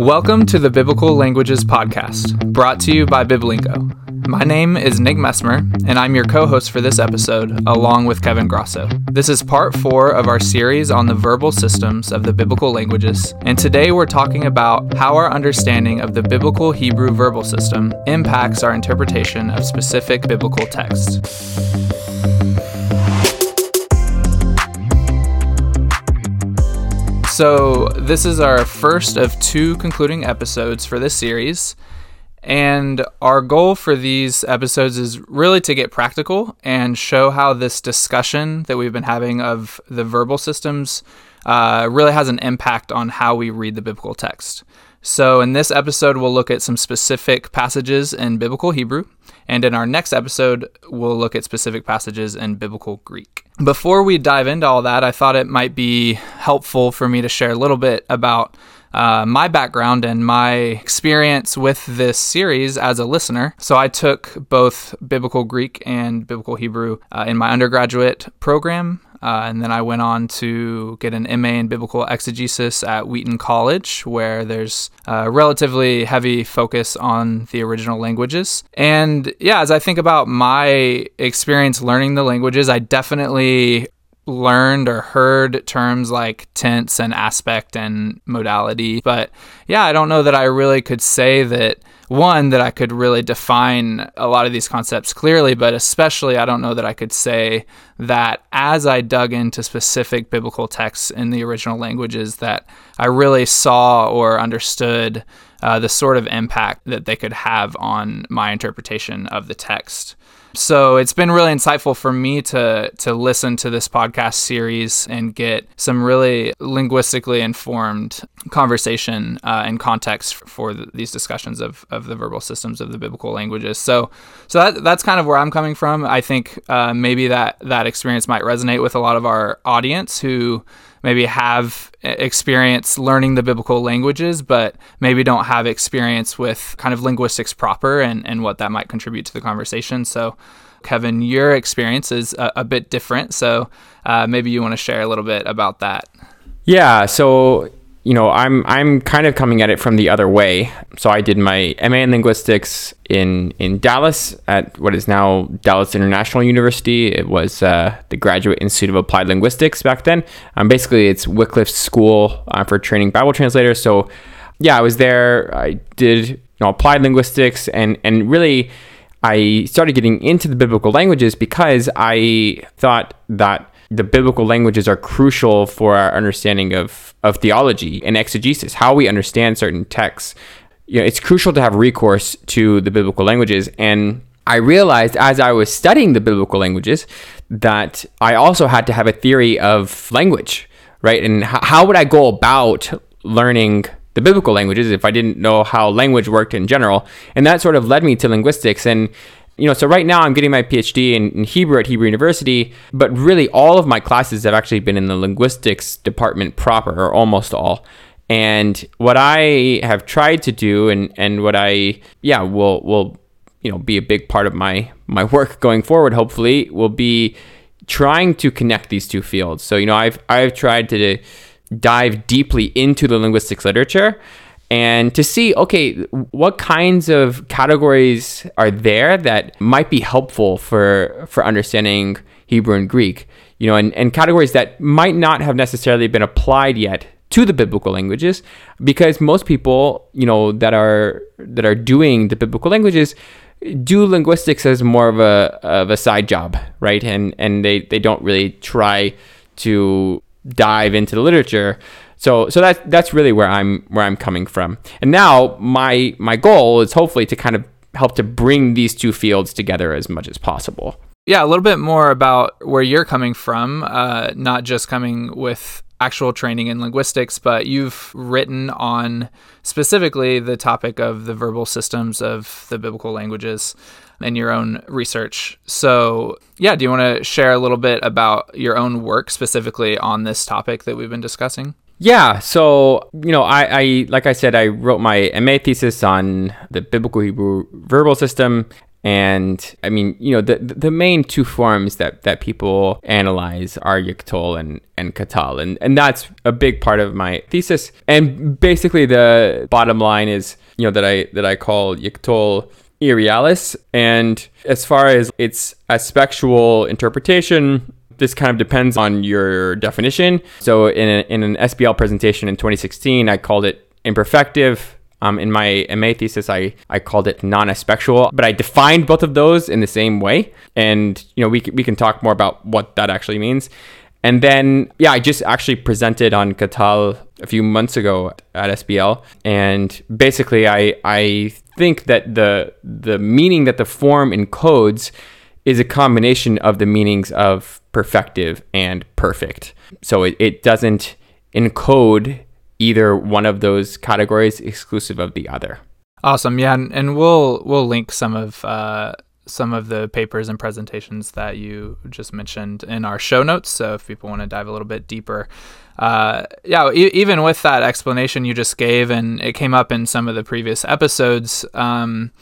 Welcome to the Biblical Languages Podcast, brought to you by Biblingo. My name is Nick Messmer, and I'm your co host for this episode, along with Kevin Grasso. This is part four of our series on the verbal systems of the biblical languages, and today we're talking about how our understanding of the biblical Hebrew verbal system impacts our interpretation of specific biblical texts. So, this is our first of two concluding episodes for this series. And our goal for these episodes is really to get practical and show how this discussion that we've been having of the verbal systems uh, really has an impact on how we read the biblical text. So, in this episode, we'll look at some specific passages in biblical Hebrew, and in our next episode, we'll look at specific passages in biblical Greek. Before we dive into all that, I thought it might be helpful for me to share a little bit about uh, my background and my experience with this series as a listener. So, I took both biblical Greek and biblical Hebrew uh, in my undergraduate program. Uh, and then I went on to get an MA in biblical exegesis at Wheaton College, where there's a relatively heavy focus on the original languages. And yeah, as I think about my experience learning the languages, I definitely learned or heard terms like tense and aspect and modality. But yeah, I don't know that I really could say that one that I could really define a lot of these concepts clearly, but especially I don't know that I could say that as I dug into specific biblical texts in the original languages that I really saw or understood uh, the sort of impact that they could have on my interpretation of the text. So it's been really insightful for me to to listen to this podcast series and get some really linguistically informed conversation uh, and context for the, these discussions of, of the verbal systems of the biblical languages. So so that, that's kind of where I'm coming from. I think uh, maybe that that experience might resonate with a lot of our audience who maybe have experience learning the biblical languages, but maybe don't have experience with kind of linguistics proper and, and what that might contribute to the conversation. So, Kevin, your experience is a, a bit different. So, uh, maybe you want to share a little bit about that. Yeah. So, you know, I'm I'm kind of coming at it from the other way. So I did my MA in linguistics in in Dallas at what is now Dallas International University. It was uh, the Graduate Institute of Applied Linguistics back then. Um, basically, it's Wycliffe's school uh, for training Bible translators. So, yeah, I was there. I did you know applied linguistics and and really. I started getting into the biblical languages because I thought that the biblical languages are crucial for our understanding of, of theology and exegesis, how we understand certain texts. You know, it's crucial to have recourse to the biblical languages. And I realized as I was studying the biblical languages that I also had to have a theory of language, right? And h- how would I go about learning the biblical languages if I didn't know how language worked in general? And that sort of led me to linguistics. And you know, so right now I'm getting my PhD in, in, Hebrew at Hebrew University, but really all of my classes have actually been in the linguistics department proper, or almost all. And what I have tried to do, and and what I yeah will will you know be a big part of my my work going forward, hopefully, will be trying to connect these two fields. So you know, I've I've tried to dive deeply into the linguistics literature and to see okay what kinds of categories are there that might be helpful for for understanding hebrew and greek you know and, and categories that might not have necessarily been applied yet to the biblical languages because most people you know that are that are doing the biblical languages do linguistics as more of a of a side job right? And and they they don't really try to dive into the literature so so that's that's really where I'm where I'm coming from. And now my my goal is hopefully to kind of help to bring these two fields together as much as possible. Yeah, a little bit more about where you're coming from, uh, not just coming with actual training in linguistics, but you've written on specifically the topic of the verbal systems of the biblical languages in your own research. So, yeah, do you want to share a little bit about your own work specifically on this topic that we've been discussing? Yeah, so you know, I, I like I said, I wrote my MA thesis on the biblical Hebrew verbal system, And I mean, you know, the the main two forms that, that people analyze are Yiktol and, and Katal. And, and that's a big part of my thesis. And basically the bottom line is, you know, that I that I call Yiktol irrealis. And as far as its aspectual interpretation, this kind of depends on your definition. So in, a, in an SBL presentation in 2016, I called it imperfective. Um, in my MA thesis, I, I called it non-aspectual, but I defined both of those in the same way. And, you know, we, we can talk more about what that actually means. And then, yeah, I just actually presented on Katal a few months ago at SBL. And basically, I, I think that the, the meaning that the form encodes is a combination of the meanings of perfective and perfect. So it, it doesn't encode either one of those categories exclusive of the other. Awesome. Yeah, and, and we'll we'll link some of uh, some of the papers and presentations that you just mentioned in our show notes. So if people want to dive a little bit deeper, uh, yeah, e- even with that explanation you just gave, and it came up in some of the previous episodes. Um,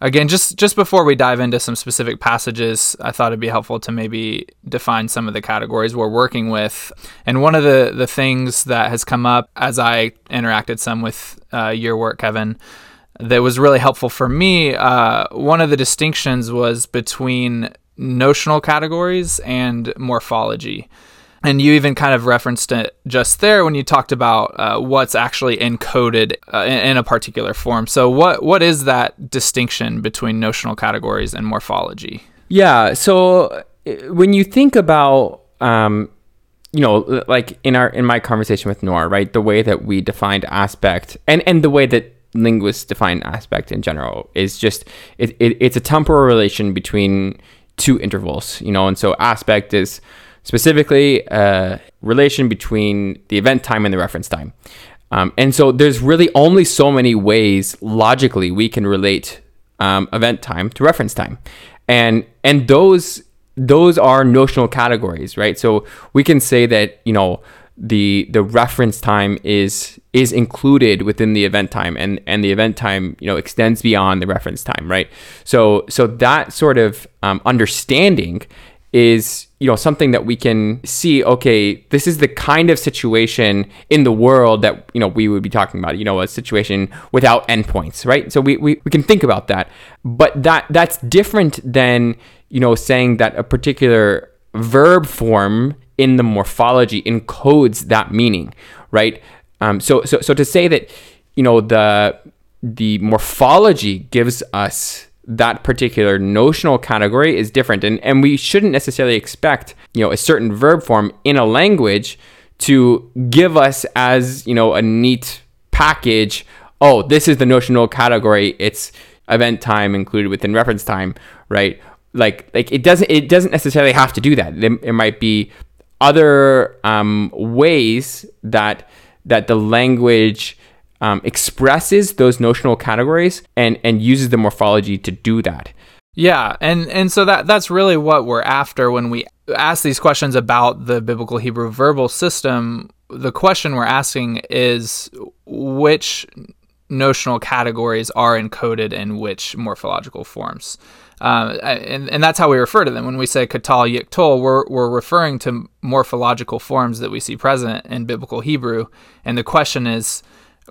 again just just before we dive into some specific passages i thought it'd be helpful to maybe define some of the categories we're working with. And one of the the things that has come up as i interacted some with uh, your work kevin that was really helpful for me uh, one of the distinctions was between notional categories and morphology and you even kind of referenced it just there when you talked about uh, what's actually encoded uh, in, in, a particular form. So, what what is that distinction between notional categories and morphology? Yeah. So, uh, when you think about um, you know, like in our in my conversation with Nora, right, the way that we defined aspect and and the way that linguists define aspect in general is just it, it it's a temporal relation between two intervals, you know, and so aspect is specifically a relation between the event time and the reference time. Um, and so there's really only so many ways logically we can relate um, event time to reference time, and and those those are notional categories, right? So we can say that you know the the reference time is is included within the event time and and the event time you know extends beyond the reference time right so so that sort of um, understanding is you know something that we can see okay this is the kind of situation in the world that you know we would be talking about you know a situation without endpoints right? So we, we, we can think about that. But that that's different than you know saying that a particular verb form in the morphology encodes that meaning right? Um, so so so to say that you know the the morphology gives us that particular notional category is different. And, and we shouldn't necessarily expect you know a certain verb form in a language to give us as you know a neat package oh this is the notional category. It's event time included within reference time right? Like like it doesn't it doesn't necessarily have to do that. There, might be other um, ways that that the language um, expresses those notional categories and and uses the morphology to do that. Yeah, and and so that that's really what we're after when we ask these questions about the biblical Hebrew verbal system. The question we're asking is which notional categories are encoded in which morphological forms. Uh, and, and that's how we refer to them. When we say katal yiktol, we're, we're referring to morphological forms that we see present in biblical Hebrew. And the question is,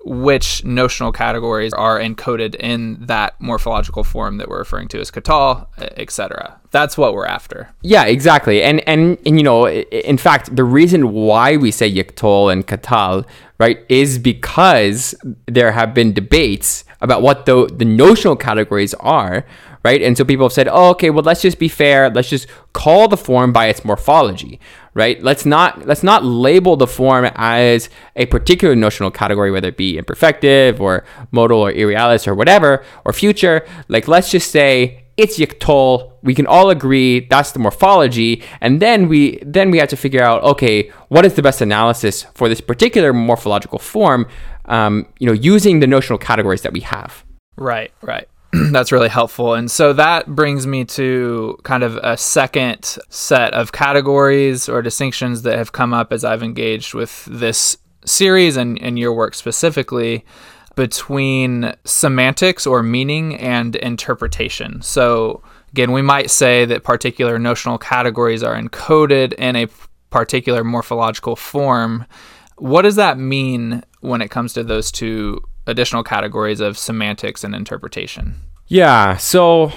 which notional categories are encoded in that morphological form that we're referring to as katal, etc. That's what we're after. Yeah, exactly. And and and you know, in fact, the reason why we say yiktol and katal, right, is because there have been debates about what the the notional categories are, right? And so people have said, oh, okay, well, let's just be fair. Let's just call the form by its morphology, right? Let's not let's not label the form as a particular notional category, whether it be imperfective or modal or irrealis or whatever or future. Like, let's just say it's yiktol. We can all agree that's the morphology, and then we then we have to figure out, okay, what is the best analysis for this particular morphological form? Um, you know, using the notional categories that we have. Right, right. that's really helpful. And so that brings me to kind of a second set of categories or distinctions that have come up as I've engaged with this series and, and your work specifically. between semantics or meaning and interpretation. So, again, we might say that particular notional categories are encoded in a particular morphological form. What does that mean when it comes to those two additional categories of semantics and interpretation? Yeah. So,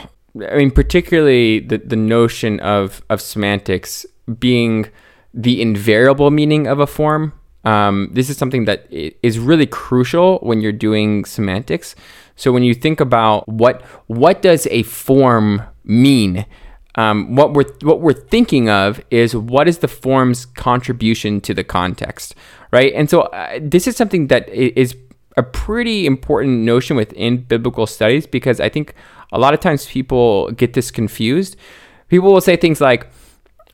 I mean, particularly the, the notion of, of semantics being the invariable meaning of a form. Um, this is something that is really crucial when you're doing semantics. So when you think about what what does a form mean, um, what we're what we're thinking of is what is the form's contribution to the context, right? And so uh, this is something that is a pretty important notion within biblical studies because I think a lot of times people get this confused. People will say things like,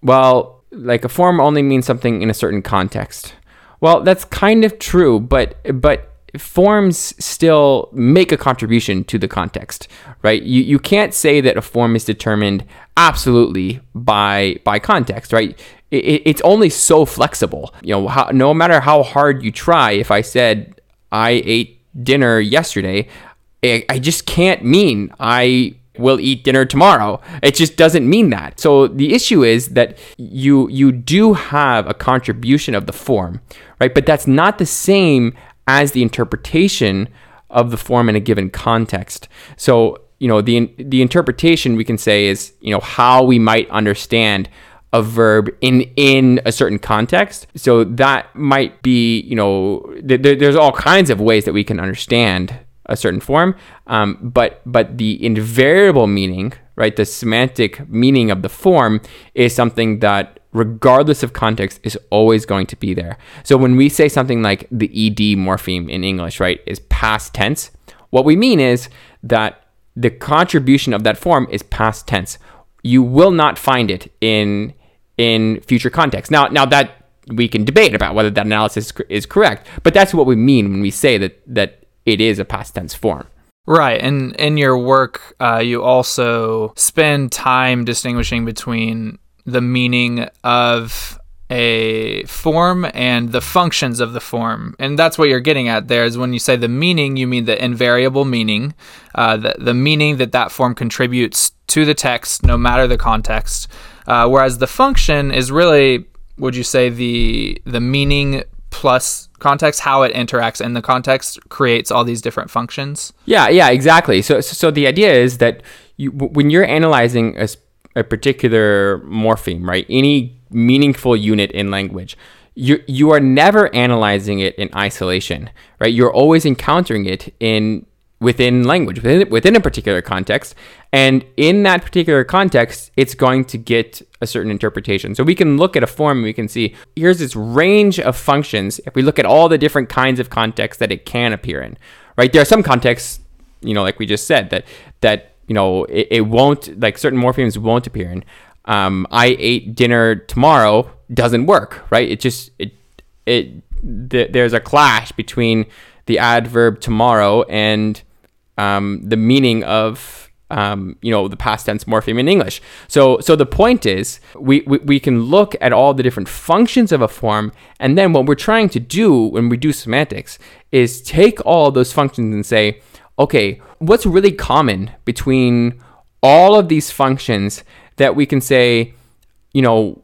"Well, like a form only means something in a certain context." Well, that's kind of true, but but forms still make a contribution to the context, right? You you can't say that a form is determined absolutely by by context, right? It, it's only so flexible. You know, how, no matter how hard you try, if I said I ate dinner yesterday, I, just can't mean I will eat dinner tomorrow. It just doesn't mean that. So the issue is that you you do have a contribution of the form, right? But that's not the same as the interpretation of the form in a given context. So, you know, the the interpretation we can say is, you know, how we might understand a verb in in a certain context. So that might be, you know, th- there's all kinds of ways that we can understand a certain form, um, but but the invariable meaning, right, the semantic meaning of the form is something that regardless of context, is always going to be there. So when we say something like the ed morpheme in English, right, is past tense, what we mean is that the contribution of that form is past tense. You will not find it in in future context. Now, now that we can debate about whether that analysis is correct, but that's what we mean when we say that that it is a past tense form. Right. And in your work, uh, you also spend time distinguishing between the meaning of a form and the functions of the form. And that's what you're getting at there is when you say the meaning, you mean the invariable meaning, uh, the, the meaning that that form contributes to the text, no matter the context. Uh, whereas the function is really, would you say, the the meaning plus context, how it interacts in the context creates all these different functions? Yeah, yeah, exactly. So, so the idea is that you, when you're analyzing a a particular morpheme, right? Any meaningful unit in language. You, you are never analyzing it in isolation, right? You're always encountering it in within language, within, within a particular context. And in that particular context, it's going to get a certain interpretation. So we can look at a form and we can see here's this range of functions. If we look at all the different kinds of contexts that it can appear in, right? There are some contexts, you know, like we just said, that that you know, it, it won't like certain morphemes won't appear in. Um, I ate dinner tomorrow doesn't work, right? It just it it th- there's a clash between the adverb tomorrow and um, the meaning of um, you know the past tense morpheme in English. So so the point is we, we we can look at all the different functions of a form, and then what we're trying to do when we do semantics is take all those functions and say okay, what's really common between all of these functions that we can say, you know,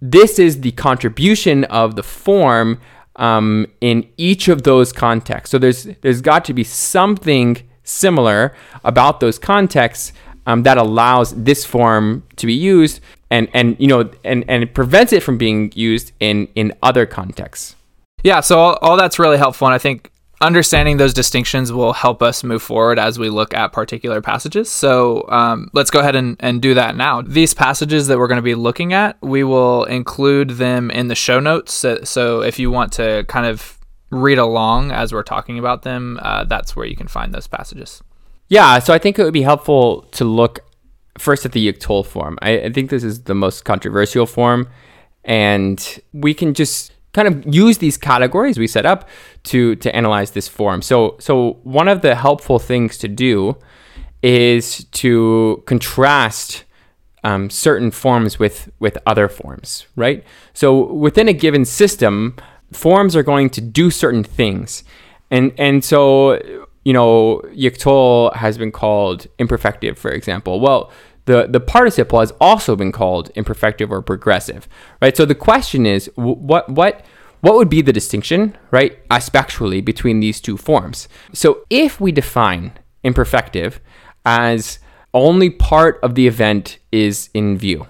this is the contribution of the form um, in each of those contexts. So there's there's got to be something similar about those contexts um, that allows this form to be used and and you know and and it prevents it from being used in in other contexts. Yeah, so all, all that's really helpful, and I think understanding those distinctions will help us move forward as we look at particular passages. So um, let's go ahead and, and do that now. These passages that we're going to be looking at, we will include them in the show notes. So, so if you want to kind of read along as we're talking about them, uh, that's where you can find those passages. Yeah, so I think it would be helpful to look first at the Yiktol form. I, I think this is the most controversial form, and we can just kind of use these categories we set up to to analyze this form. So so one of the helpful things to do is to contrast um, certain forms with with other forms, right? So within a given system, forms are going to do certain things, And and so you know, yiktol has been called imperfective, for example. Well, the, the participle has also been called imperfective or progressive, right? So the question is, what what what would be the distinction, right, aspectually between these two forms? So if we define imperfective as only part of the event is in view,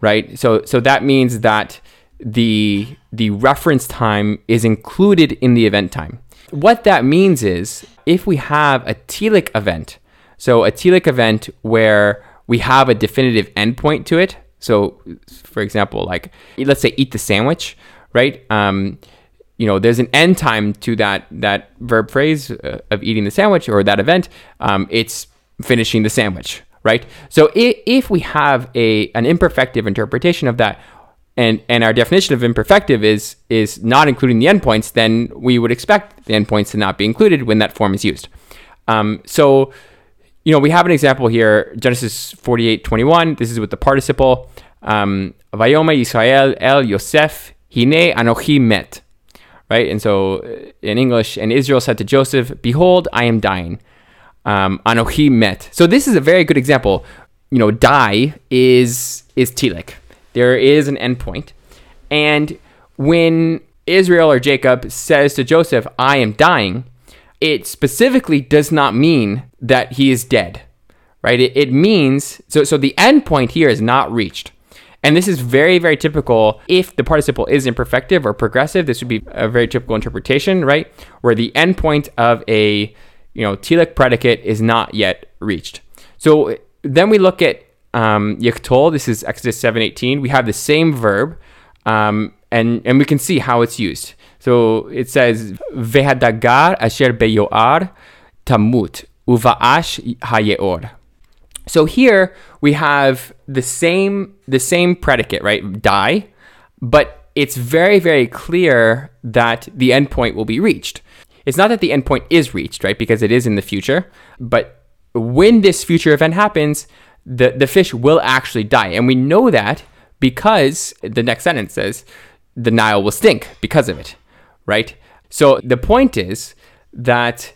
right? So so that means that the the reference time is included in the event time. What that means is if we have a telic event, so a telic event where we have a definitive endpoint to it. So, for example, like let's say eat the sandwich, right? Um, you know, there's an end time to that that verb phrase uh, of eating the sandwich or that event. Um, it's finishing the sandwich, right? So if, if we have a an imperfective interpretation of that, and and our definition of imperfective is is not including the endpoints, then we would expect the endpoints to not be included when that form is used. Um, so you know, we have an example here, Genesis 48, 21. This is with the participle. Um, Vayoma Yisrael el Yosef hine anochi met. Right? And so uh, in English, and Israel said to Joseph, Behold, I am dying. Um, anochi met. So this is a very good example. You know, die is is telic. There is an endpoint. And when Israel or Jacob says to Joseph, I am dying, it specifically does not mean that he is dead, right? It, it means, so, so the end point here is not reached. And this is very, very typical. If the participle is imperfective or progressive, this would be a very typical interpretation, right? Where the endpoint of a you know telic predicate is not yet reached. So then we look at um, yiktol. This is Exodus seven eighteen. We have the same verb, um, and and we can see how it's used. So it says, Vehadagar asher beyoar tamut uva'ash hayeor. So here we have the same the same predicate, right? Die, but it's very very clear that the endpoint will be reached. It's not that the endpoint is reached, right? Because it is in the future, but when this future event happens, the the fish will actually die, and we know that because the next sentence says the Nile will stink because of it right? So the point is that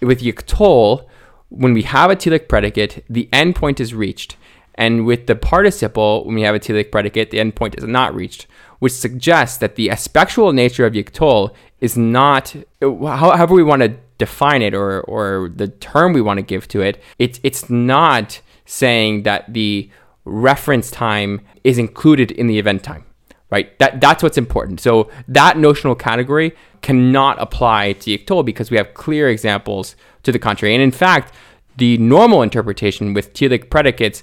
with yiktol, when we have a telic predicate, the endpoint is reached. And with the participle, when we have a telic predicate, the endpoint is not reached, which suggests that the aspectual nature of yiktol is not, however we want to define it or, or the term we want to give to it, it's, it's not saying that the reference time is included in the event time right? That that's what's important. So that notional category cannot apply to yiktol because we have clear examples to the contrary. And in fact, the normal interpretation with telic predicates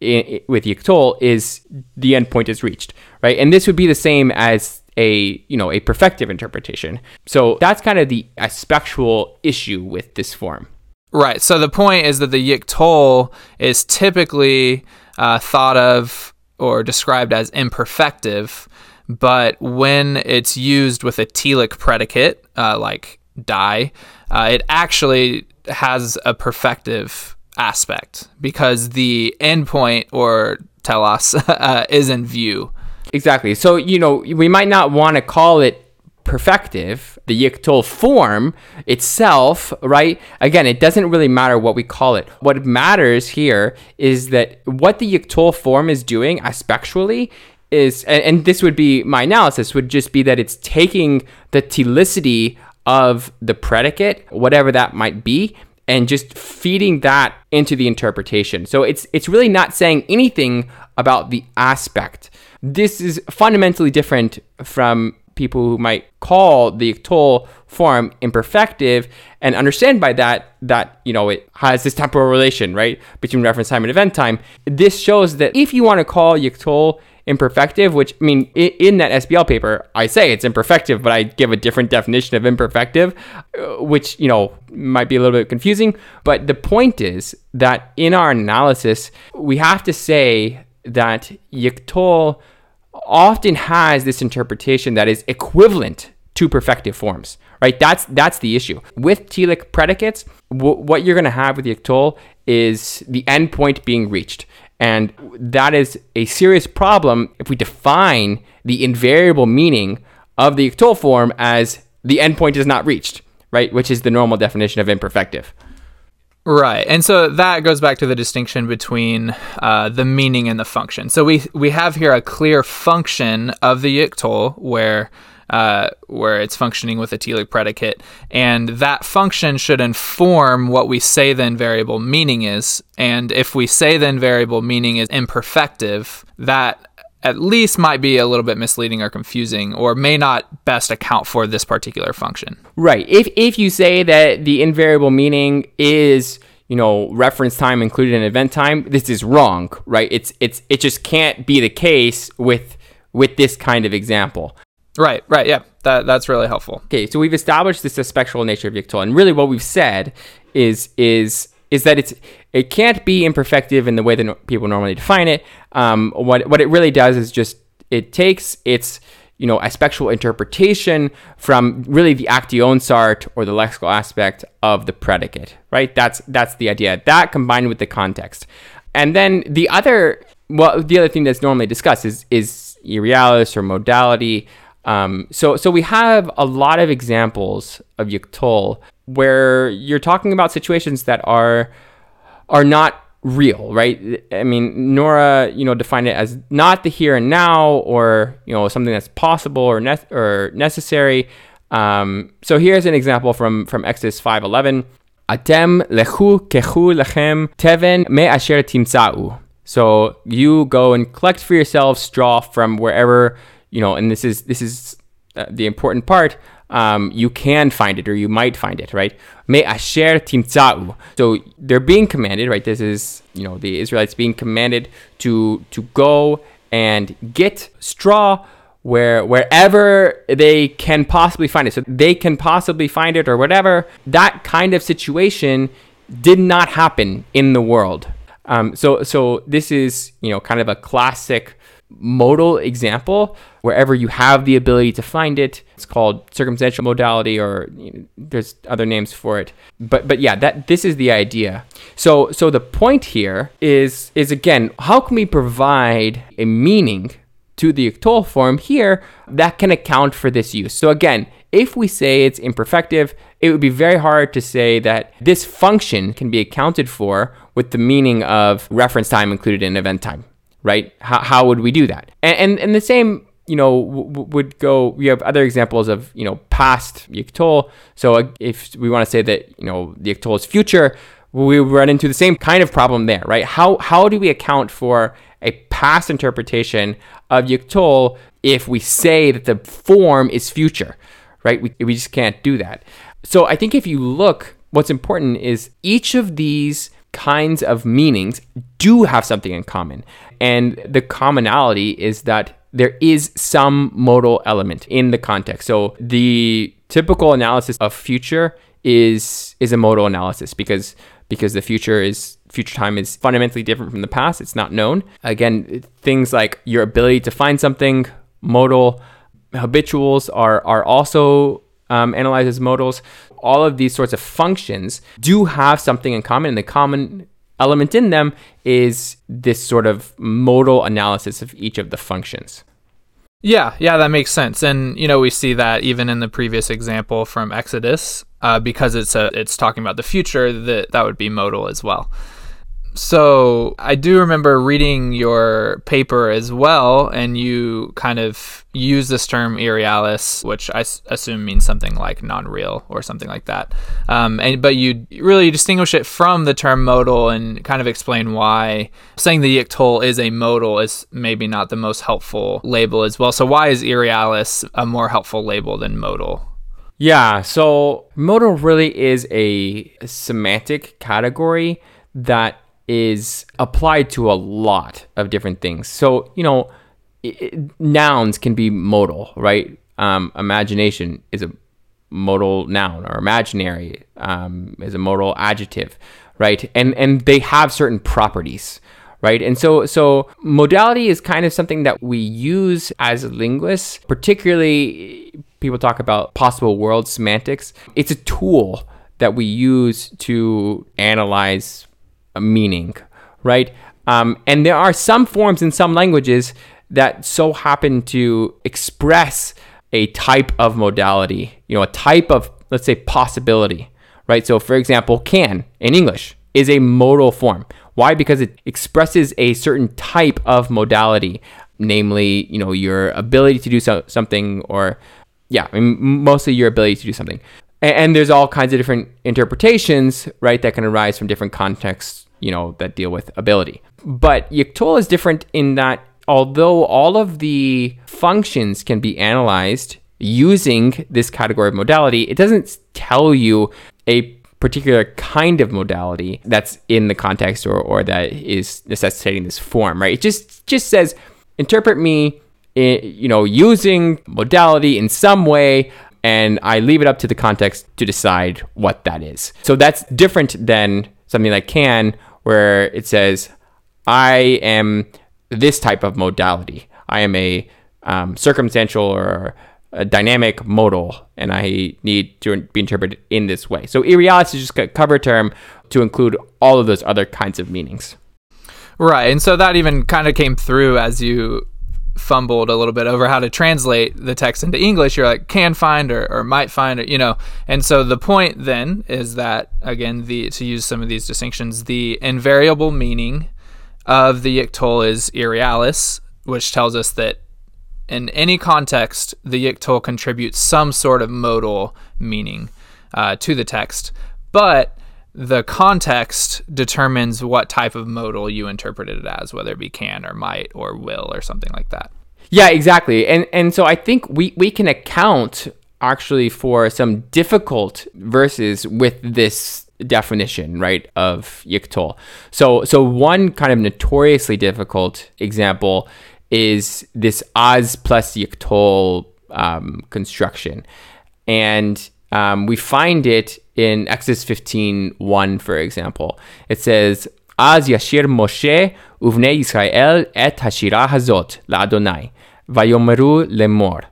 in, with yiktol is the endpoint is reached, right? And this would be the same as a you know a perfective interpretation. So that's kind of the aspectual issue with this form. Right. So the point is that the yiktol is typically uh, thought of or described as imperfective, but when it's used with a telic predicate, uh, like die, uh, it actually has a perfective aspect because the endpoint or telos uh, is in view. Exactly. So, you know, we might not want to call it perfective, the yiktol form itself, right? Again, it doesn't really matter what we call it. What matters here is that what the yiktol form is doing aspectually is, and, and this would be my analysis, would just be that it's taking the telicity of the predicate, whatever that might be, and just feeding that into the interpretation. So it's it's really not saying anything about the aspect. This is fundamentally different from people who might call the yiktol form imperfective and understand by that that you know it has this temporal relation right between reference time and event time. This shows that if you want to call yiktol imperfective which i mean in that sbl paper i say it's imperfective but i give a different definition of imperfective uh, which you know might be a little bit confusing. But the point is that in our analysis we have to say that yiktol often has this interpretation that is equivalent to perfective forms, right? That's that's the issue with telic predicates. W- what you're going to have with yiktol is the endpoint being reached, and that is a serious problem if we define the invariable meaning of the yiktol form as the endpoint is not reached, right? Which is the normal definition of imperfective. Right, and so that goes back to the distinction between uh, the meaning and the function. So we we have here a clear function of the yiktol where uh, where it's functioning with a telic predicate, and that function should inform what we say then variable meaning is. And if we say then variable meaning is imperfective, that at least might be a little bit misleading or confusing or may not best account for this particular function. Right. If if you say that the invariable meaning is you know reference time included in event time, this is wrong, right? It's it's it just can't be the case with with this kind of example. Right, right, yeah. That that's really helpful. Okay, so we've established this spectral nature of yiktol, and really what we've said is is is that it's it can't be imperfective in the way that people normally define it. Um, what what it really does is just it takes its you know aspectual interpretation from really the Aktionsart or the lexical aspect of the predicate, right? That's that's the idea. That combined with the context, and then the other well the other thing that's normally discussed is is irrealis or modality. Um, so so we have a lot of examples of yiktol where you're talking about situations that are are not real, right? I mean, Nora, you know, defined it as not the here and now, or you know, something that's possible or ne- or necessary. Um, so here's an example from from Exodus 5:11. Atem lechu kechu lechem teven me asher timsa'u. So you go and collect for yourselves straw from wherever you know, and this is this is uh, the important part um, you can find it or you might find it, right? Asher. So they're being commanded, right? This is, you know, the Israelites being commanded to to go and get straw where wherever they can possibly find it. So they can possibly find it or whatever. That kind of situation did not happen in the world. Um, so so this is, you know, kind of a classic modal example wherever you have the ability to find it. It's called circumstantial modality, or you know, there's other names for it. But but yeah, that this is the idea. So so the point here is is again, how can we provide a meaning to the yiktol form here that can account for this use? So again, if we say it's imperfective, it would be very hard to say that this function can be accounted for with the meaning of reference time included in event time right? How, how would we do that? And, and, and the same, you know, w- would go, we have other examples of, you know, past yiktol. So uh, if we want to say that, you know, the yiktol is future, we run into the same kind of problem there, right? How, how do we account for a past interpretation of yiktol if we say that the form is future, right? We, we just can't do that. So I think if you look, what's important is each of these kinds of meanings do have something in common. And the commonality is that there is some modal element in the context. So the typical analysis of future is is a modal analysis because because the future is future time is fundamentally different from the past. It's not known. Again, things like your ability to find something modal habituals are are also um, analyzed as modals. All of these sorts of functions do have something in common, and the common element in them is this sort of modal analysis of each of the functions. Yeah, yeah, that makes sense. And you know, we see that even in the previous example from Exodus, uh, because it's a, it's talking about the future, that that would be modal as well. So I do remember reading your paper as well, and you kind of use this term irrealis, which I s- assume means something like non-real or something like that. Um, and but you really distinguish it from the term modal and kind of explain why saying the yiktol is a modal is maybe not the most helpful label as well. So why is irrealis a more helpful label than modal? Yeah, so modal really is a semantic category that is applied to a lot of different things. So, you know, it, nouns can be modal, right? Um, imagination is a modal noun, or imaginary um, is a modal adjective, right? And and they have certain properties, right? And so so modality is kind of something that we use as linguists, particularly people talk about possible world semantics. It's a tool that we use to analyze meaning, right? Um, and there are some forms in some languages that so happen to express a type of modality, you know, a type of let's say, possibility, right? So, for example, can in English is a modal form. Why? Because it expresses a certain type of modality, namely, you know, your ability to do so, something, or yeah, I mean, mostly your ability to do something. And, and there's all kinds of different interpretations, right, that can arise from different contexts, you know, that deal with ability. But Yiktol is different in that although all of the functions can be analyzed using this category of modality, it doesn't tell you a particular kind of modality that's in the context or, or that is necessitating this form, right? It just just says interpret me, eh, you know, using modality in some way, and I leave it up to the context to decide what that is. So that's different than something like can, where it says I am this type of modality. I am a um, circumstantial or a dynamic modal, and I need to be interpreted in this way. So irrealis is just a cover term to include all of those other kinds of meanings. Right, and so that even kind of came through as you fumbled a little bit over how to translate the text into English. You're like can find or, or might find, or, you know. And so the point then is that again, the to use some of these distinctions, the invariable meaning of the yiktol is irrealis, which tells us that in any context, the yiktol contributes some sort of modal meaning uh, to the text, but the context determines what type of modal you interpreted it as, whether it be can or might or will or something like that. Yeah, exactly. And and so I think we we can account actually for some difficult verses with this definition, right, of yiktol. So so one kind of notoriously difficult example is this az plus yiktol um, construction. And um, we find it in Exodus 15 1, for example. It says, Az yashir Moshe uvnei Yisrael et hashira hazot La Adonai vayomeru lemor.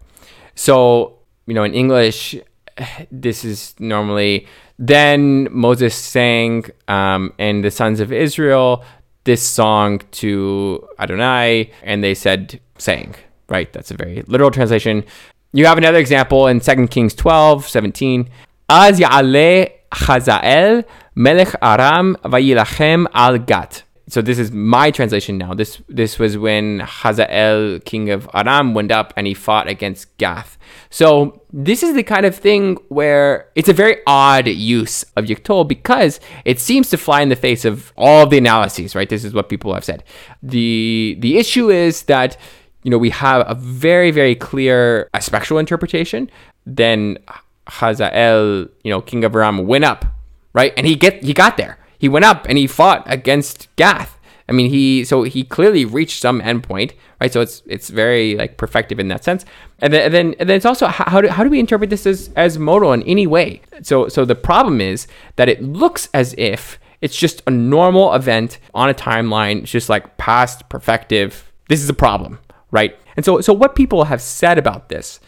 So, you know, in English, this is normally then Moses sang um, and the sons of Israel this song to Adonai, and they said sang, right? That's a very literal translation. You have another example in 2 Kings 12, 17. Az ya'aleh Chazael melech Aram vayilachem al Gat so this is my translation now. This this was when Hazael, king of Aram, went up and he fought against Gath. So this is the kind of thing where it's a very odd use of Yiktol because it seems to fly in the face of all the analyses, right? This is what people have said. The the issue is that you know we have a very very clear aspectual interpretation. Then Hazael, you know, king of Aram, went up, right, and he get he got there he went up and he fought against Gath. I mean, he so he clearly reached some endpoint, right? So it's it's very like perfective in that sense. And then and then, and then it's also how do, how do we interpret this as as modal in any way? So so the problem is that it looks as if it's just a normal event on a timeline, it's just like past perfective. This is a problem, right? And so so what people have said about this,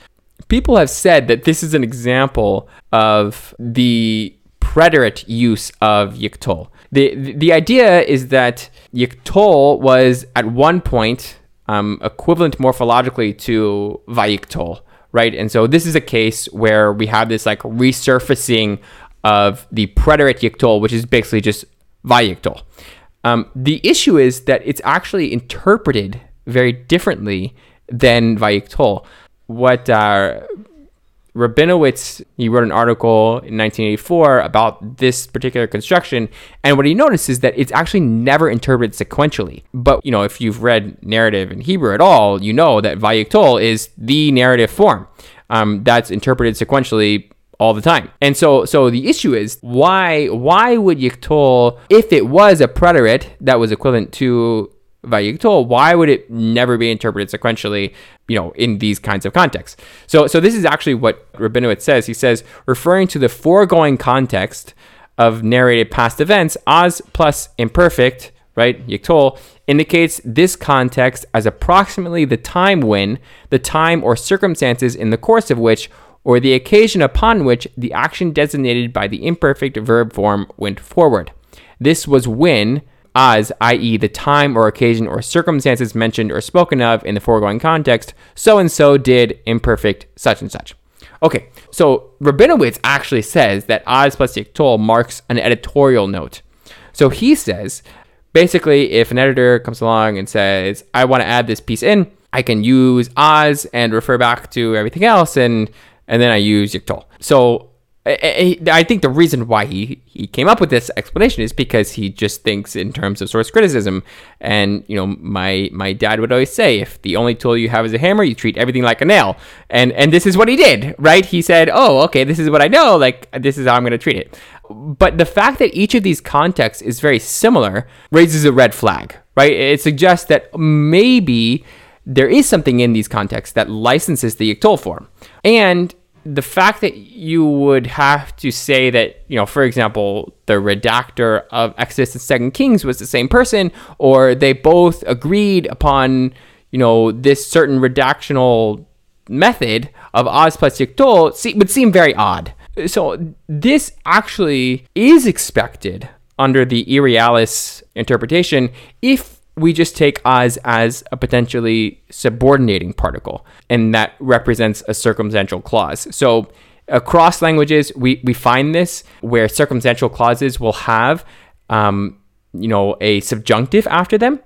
people have said that this is an example of the preterite use of yiktol. The, the idea is that yiktol was at one point um, equivalent morphologically to vayiktol, right? And so this is a case where we have this like resurfacing of the preterite yiktol, which is basically just vayiktol. Um, the issue is that it's actually interpreted very differently than vayiktol. What uh, Rabinowitz, he wrote an article in 1984 about this particular construction, and what he noticed is that it's actually never interpreted sequentially. But you know, if you've read narrative in Hebrew at all, you know that Vayiktol is the narrative form um, that's interpreted sequentially all the time. And so so the issue is why why would Yiktol, if it was a preterite that was equivalent to Why would it never be interpreted sequentially, you know, in these kinds of contexts? So, so this is actually what Rabinowitz says. He says, referring to the foregoing context of narrated past events, az plus imperfect, right, yiktol, indicates this context as approximately the time when, the time or circumstances in the course of which, or the occasion upon which the action designated by the imperfect verb form went forward. This was when az, i.e., the time or occasion or circumstances mentioned or spoken of in the foregoing context, so and so did imperfect such and such. Okay, so Rabinowitz actually says that az plus Yiktol marks an editorial note. So he says, basically, if an editor comes along and says, I want to add this piece in, I can use az and refer back to everything else, and and then I use Yiktol. So I think the reason why he, he came up with this explanation is because he just thinks in terms of source criticism. And, you know, my my dad would always say, if the only tool you have is a hammer, you treat everything like a nail. And and this is what he did, right? He said, oh, okay, this is what I know. Like, this is how I'm going to treat it. But the fact that each of these contexts is very similar raises a red flag, right? It suggests that maybe there is something in these contexts that licenses the Yiktol form. And the fact that you would have to say that, you know, for example, the redactor of Exodus and Second Kings was the same person, or they both agreed upon, you know, this certain redactional method of az plus Yiktol would seem very odd. So this actually is expected under the Irrealis interpretation if we just take az as a potentially subordinating particle, and that represents a circumstantial clause. So across languages, we, we find this where circumstantial clauses will have, um, you know, a subjunctive after them.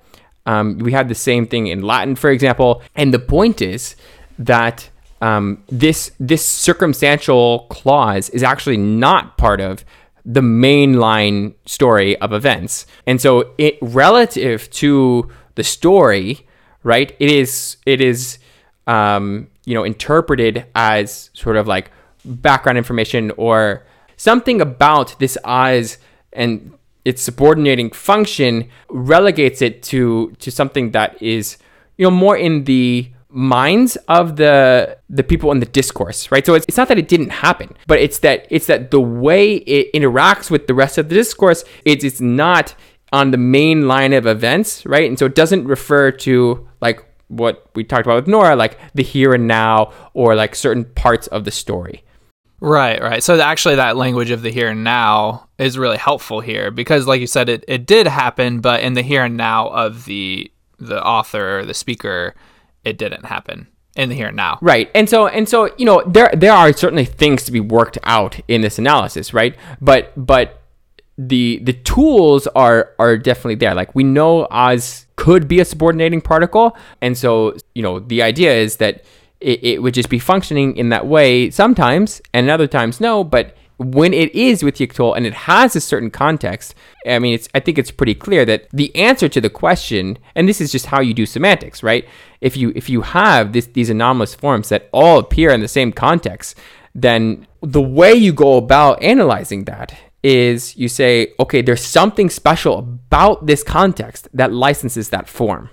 Um, we have the same thing in Latin, for example. And the point is that um, this this circumstantial clause is actually not part of the mainline story of events. And so it relative to the story, right? It is it is um, you know interpreted as sort of like background information or something about this az and its subordinating function relegates it to to something that is you know more in the minds of the the people in the discourse right? So it's, it's not that it didn't happen but it's that it's that the way it interacts with the rest of the discourse it's it's not on the main line of events right? And so it doesn't refer to like what we talked about with Nora like the here and now or like certain parts of the story. Right, right. So actually, that language of the here and now is really helpful here because, like you said, it, it did happen, but in the here and now of the the author or the speaker, it didn't happen in the here and now. Right. And so and so, you know, there there are certainly things to be worked out in this analysis, right? But but the the tools are are definitely there. Like we know az could be a subordinating particle, and so you know the idea is that it, it would just be functioning in that way sometimes, and other times no. But when it is with Yiktol and it has a certain context, I mean, it's I think it's pretty clear that the answer to the question, and this is just how you do semantics, right? If you if you have this, these anomalous forms that all appear in the same context, then the way you go about analyzing that is you say, okay, there's something special about this context that licenses that form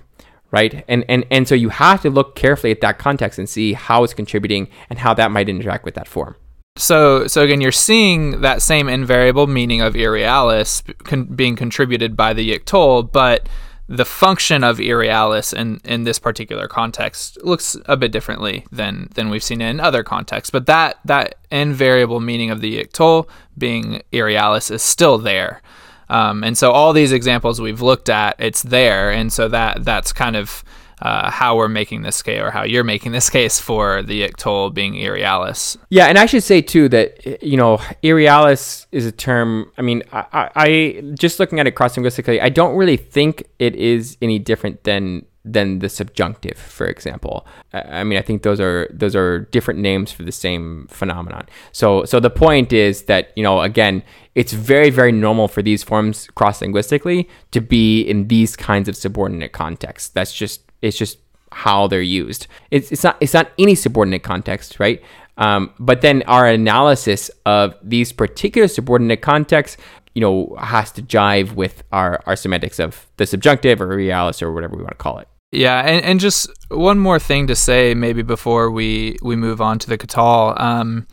right? And and and so you have to look carefully at that context and see how it's contributing and how that might interact with that form. So, so again, you're seeing that same invariable meaning of irrealis con- being contributed by the Yiktol, but the function of irrealis in, in this particular context looks a bit differently than than we've seen in other contexts. But that that invariable meaning of the Yiktol being irrealis is still there. Um, and so all these examples we've looked at, it's there, and so that that's kind of uh, how we're making this case or how you're making this case for the Yiktol being Irrealis. Yeah, and I should say too that you know Irrealis is a term. I mean, I, I just looking at it cross linguistically, I don't really think it is any different than than the subjunctive, for example. I mean, I think those are those are different names for the same phenomenon. So, so the point is that you know, again, it's very very normal for these forms cross linguistically to be in these kinds of subordinate contexts. That's just it's just how they're used. It's, it's not it's not any subordinate context, right? Um, but then our analysis of these particular subordinate contexts, you know, has to jive with our, our semantics of the subjunctive or realis or whatever we want to call it. Yeah, and, and just one more thing to say, maybe before we, we move on to the Qatal. Um,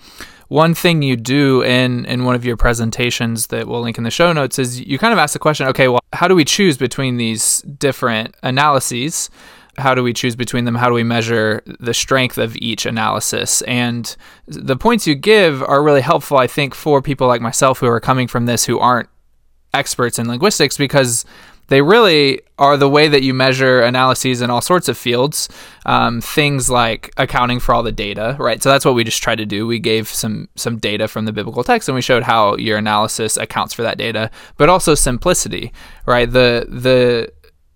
one thing you do in in one of your presentations that we'll link in the show notes is you kind of ask the question, okay, well, how do we choose between these different analyses? How do we choose between them? How do we measure the strength of each analysis? And the points you give are really helpful, I think, for people like myself who are coming from this who aren't experts in linguistics because they really are the way that you measure analyses in all sorts of fields. Um, things like accounting for all the data, right? So that's what we just tried to do. We gave some some data from the biblical text, and we showed how your analysis accounts for that data, but also simplicity, right? The the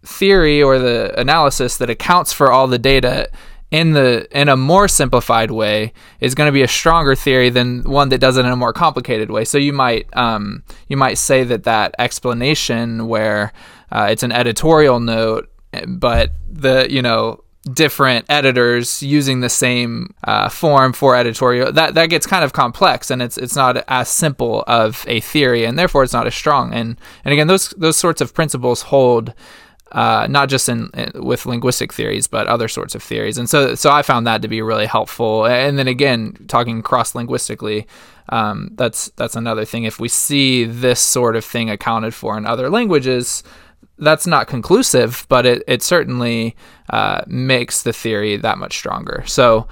theory or the analysis that accounts for all the data in the in a more simplified way is going to be a stronger theory than one that does it in a more complicated way. So you might um, you might say that that explanation where uh, it's an editorial note, but the you know different editors using the same uh, form for editorial that that gets kind of complex and it's it's not as simple of a theory and therefore it's not as strong and and again those those sorts of principles hold uh, not just in, with linguistic theories, but other sorts of theories. And so, so I found that to be really helpful. And then again, talking cross linguistically, um, that's that's another thing. If we see this sort of thing accounted for in other languages, that's not conclusive, but it it certainly uh, makes the theory that much stronger. So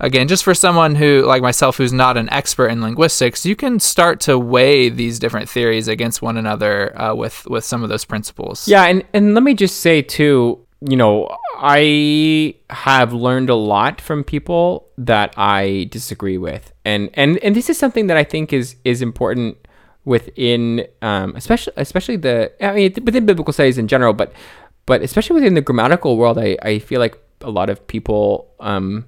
again, just for someone who, like myself, who's not an expert in linguistics, you can start to weigh these different theories against one another uh, with with some of those principles. Yeah, and and let me just say too, you know, I have learned a lot from people that I disagree with, and and and this is something that I think is is important within, um, especially especially the I mean within biblical studies in general, but but especially within the grammatical world, I I feel like a lot of people um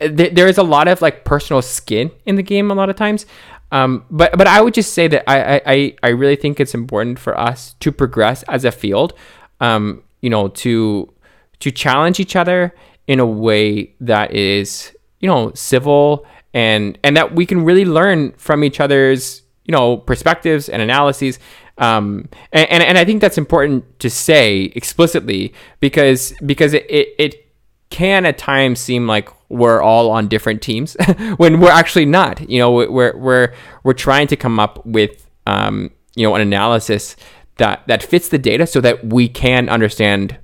there is a lot of like personal skin in the game a lot of times. Um, but but I would just say that I, I I really think it's important for us to progress as a field. Um, you know, to to challenge each other in a way that is you know civil and and that we can really learn from each other's you know perspectives and analyses. Um, and, and, and I think that's important to say explicitly because because it, it, it can at times seem like we're all on different teams when we're actually not. You know, we're we're we're trying to come up with um, you know an analysis that that fits the data so that we can understand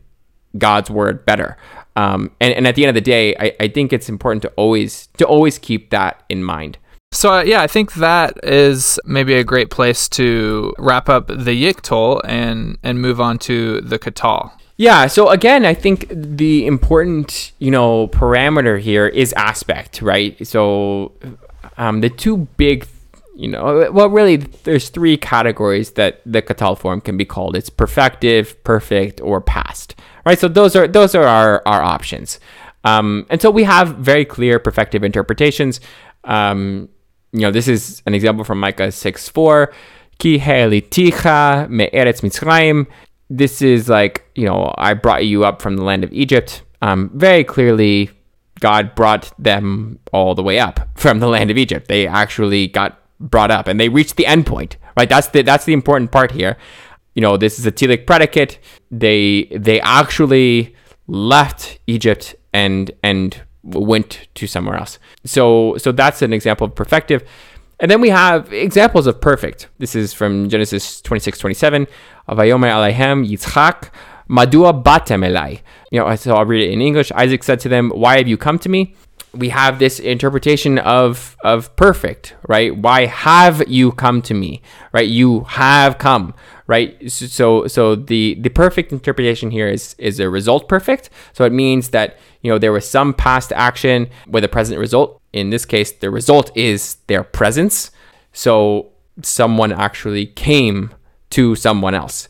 God's word better. Um, and, and at the end of the day, I, I think it's important to always to always keep that in mind. So uh, yeah, I think that is maybe a great place to wrap up the Yiktol and and move on to the Katal. Yeah. So again, I think the important, you know, parameter here is aspect, right? So um, the two big, you know, well, really, there's three categories that the Katal form can be called. It's perfective, perfect, or past, right? So those are those are our our options. Um, and so we have very clear perfective interpretations. Um, you know, this is an example from Micah 6 4. Ki ticha me'eretz Mitzrayim this is like, you know, I brought you up from the land of Egypt. Um, very clearly, God brought them all the way up from the land of Egypt. They actually got brought up and they reached the end point, right? That's the, that's the important part here. You know, this is a telic predicate. They, they actually left Egypt and, and went to somewhere else. So, so that's an example of perfective. And then we have examples of perfect. This is from Genesis 26, 27. Vayomer Alehem Yitzchak, Madua batem elai. You know, so I'll read it in English. Isaac said to them, Why have you come to me? We have this interpretation of of perfect, right? Why have you come to me? Right? You have come, right? So so the the perfect interpretation here is is a result perfect. So it means that you know there was some past action with a present result. In this case, the result is their presence. So someone actually came to someone else.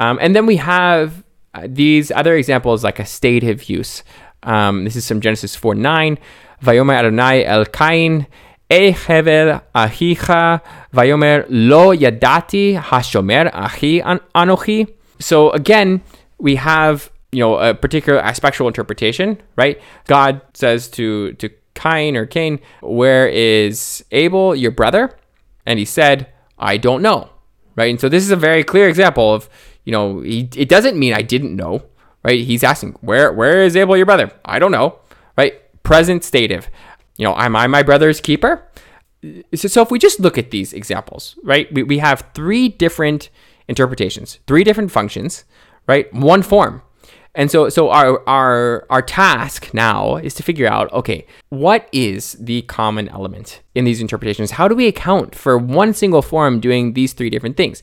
Um, and then we have uh, these other examples like a stative use. Um, this is from Genesis 4 9. Vayomer Adonai El Kain, E hevel ahicha, vayomer lo yadati hashomer ahi anochi. So again, we have you know a particular aspectual interpretation, right? God says to to Cain or Cain, "Where is Abel, your brother?" And he said, "I don't know." Right? And so this is a very clear example of, you know, he, it doesn't mean I didn't know, right? He's asking, "Where where is Abel, your brother?" I don't know, right? Present stative. You know, am I my brother's keeper? So, so if we just look at these examples, right? We, we have three different interpretations, three different functions, right? One form, and so so our our our task now is to figure out okay, what is the common element in these interpretations? How do we account for one single form doing these three different things?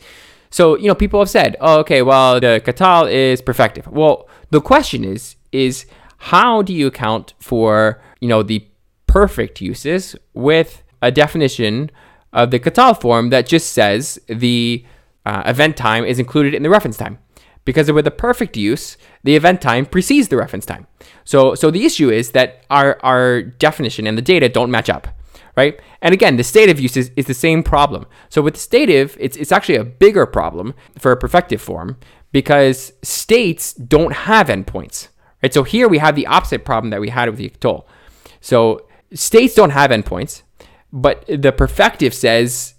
So, you know, people have said, oh, okay, well, the katal is perfective. Well, the question is, is how do you account for, you know, the perfect uses with a definition of the katal form that just says the uh, event time is included in the reference time? Because with a perfect use, the event time precedes the reference time. So, so the issue is that our, our definition and the data don't match up right? And again, the stative use is, is the same problem. So with the stative, it's, it's actually a bigger problem for a perfective form because states don't have endpoints, right? So here we have the opposite problem that we had with the Yiktol. So states don't have endpoints, but the perfective says,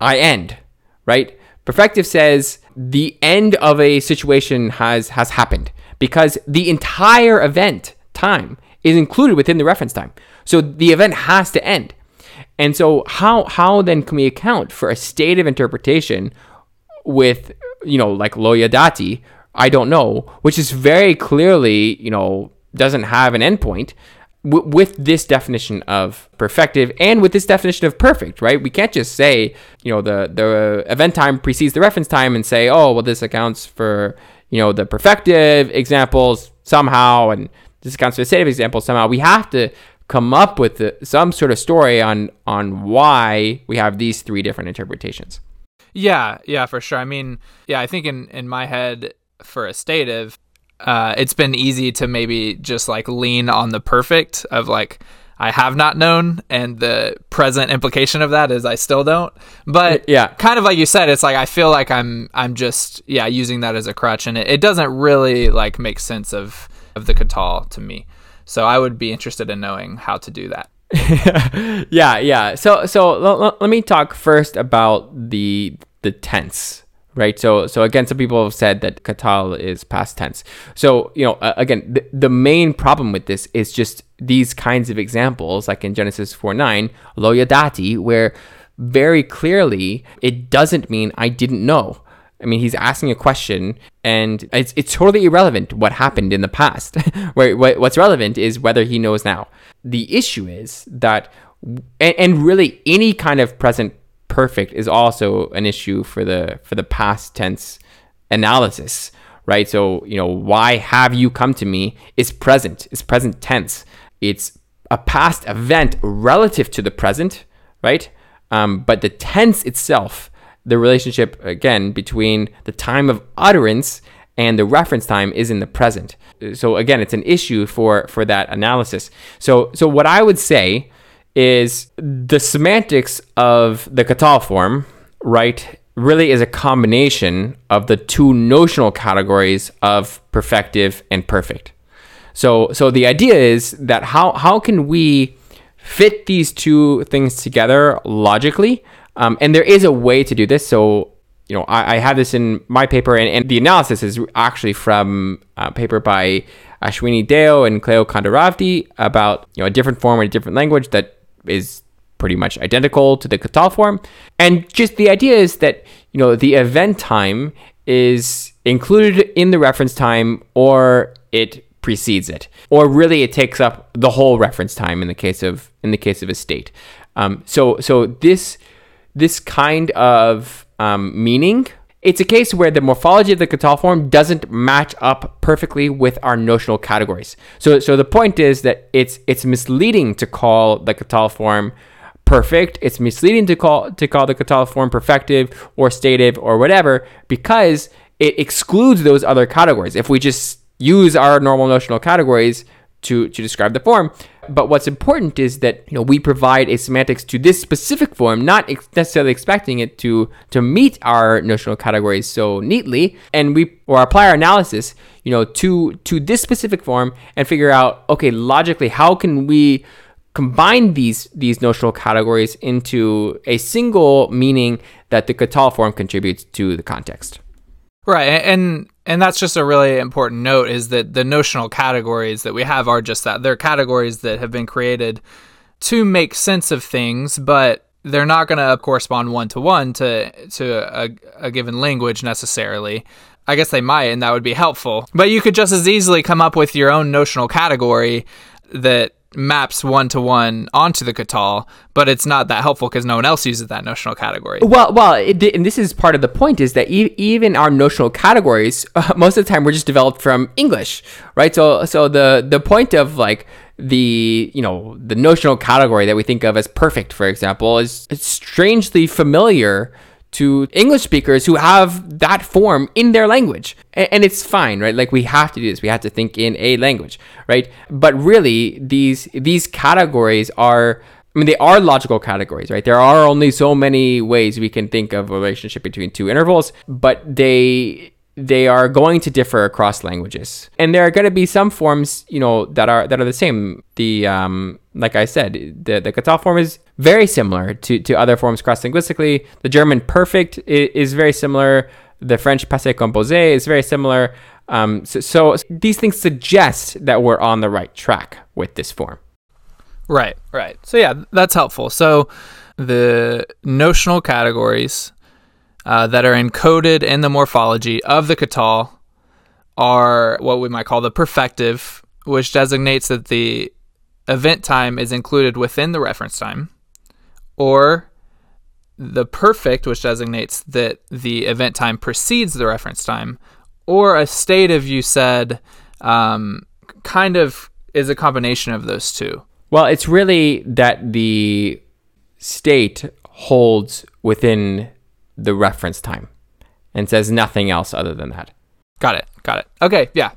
I end, right? Perfective says the end of a situation has, has happened because the entire event time is included within the reference time. So the event has to end. And so how how then can we account for a state of interpretation with you know like lo yadati? I don't know, which is very clearly you know doesn't have an endpoint w- with this definition of perfective and with this definition of perfect, right? We can't just say you know the the event time precedes the reference time and say oh well this accounts for you know the perfective examples somehow and this accounts for the stative examples somehow. We have to come up with the, some sort of story on on why we have these three different interpretations. Yeah, yeah, for sure. I mean, yeah, I think in in my head for a stative, uh, it's been easy to maybe just like lean on the perfect of like I have not known, and the present implication of that is I still don't. But yeah, kind of like you said, it's like I feel like I'm I'm just yeah using that as a crutch, and it, it doesn't really like make sense of of the katal to me. So I would be interested in knowing how to do that. yeah, yeah. So so l- l- let me talk first about the the tense, right? So so again, some people have said that katal is past tense. So you know, uh, again, the, the main problem with this is just these kinds of examples, like in Genesis four nine, lo yadati, where very clearly it doesn't mean I didn't know. I mean, he's asking a question, and it's, it's totally irrelevant what happened in the past. What's relevant is whether he knows now. The issue is that, and, and really any kind of present perfect is also an issue for the for the past tense analysis, right? So you know, why have you come to me is present, is present tense. It's a past event relative to the present, right? Um, but the tense itself the relationship again between the time of utterance and the reference time is in the present. So again, it's an issue for for that analysis. So so what I would say is the semantics of the katal form, right, really is a combination of the two notional categories of perfective and perfect. So so the idea is that how how can we fit these two things together logically um, and there is a way to do this. So, you know, I, I have this in my paper, and, and the analysis is actually from a paper by Ashwini Deo and Cleo Condoravdi about, you know, a different form in a different language that is pretty much identical to the Katal form. And just the idea is that, you know, the event time is included in the reference time or it precedes it or really it takes up the whole reference time in the case of in the case of a state um, so so this this kind of um, meaning, it's a case where the morphology of the katal form doesn't match up perfectly with our notional categories. So, so the point is that it's it's misleading to call the katal form perfect. It's misleading to call to call the katal form perfective or stative or whatever because it excludes those other categories. If we just use our normal notional categories to to describe the form, but what's important is that you know we provide a semantics to this specific form, not ex- necessarily expecting it to to meet our notional categories so neatly, and we or apply our analysis, you know, to to this specific form and figure out okay, logically, how can we combine these these notional categories into a single meaning that the Katal form contributes to the context. Right, and and that's just a really important note is that the notional categories that we have are just that. They're categories that have been created to make sense of things, but they're not going to correspond one to one to to a, a given language necessarily. I guess they might, and that would be helpful. But you could just as easily come up with your own notional category that maps one to one onto the Katal, but it's not that helpful because no one else uses that notional category. Well, well, it, and this is part of the point is that e- even our notional categories, uh, most of the time, were just developed from English, right? So, so the the point of like the you know the notional category that we think of as perfect, for example, is strangely familiar to English speakers who have that form in their language. And, it's fine, right? Like we have to do this. We have to think in a language, right? But really these these categories are I mean they are logical categories, right? There are only so many ways we can think of a relationship between two intervals, but they they are going to differ across languages. And there are going to be some forms you know that are that are the same. The um like i said the the Katal form is very similar to to other forms cross linguistically the german perfect is, is, very similar. The french passé composé is very similar. Um so, so these things suggest that we're on the right track with this form. Right right. So yeah that's helpful. So the notional categories uh, that are encoded in the morphology of the Katal are what we might call the perfective, which designates that the event time is included within the reference time, or the perfect, which designates that the event time precedes the reference time, or a stative you said um, kind of is a combination of those two. Well, it's really that the state holds within the reference time and says nothing else other than that. Got it. Got it. Okay, yeah.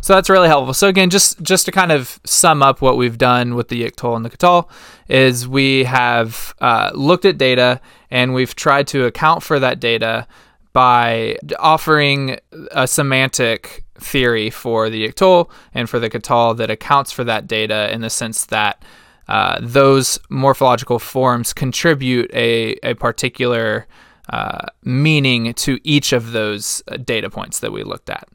So that's really helpful. So again, just just to kind of sum up what we've done with the Yiktol and the Katal is we have uh, looked at data and we've tried to account for that data by offering a semantic theory for the Yiktol and for the Katal that accounts for that data in the sense that uh, those morphological forms contribute a, a particular uh, meaning to each of those uh, data points that we looked at.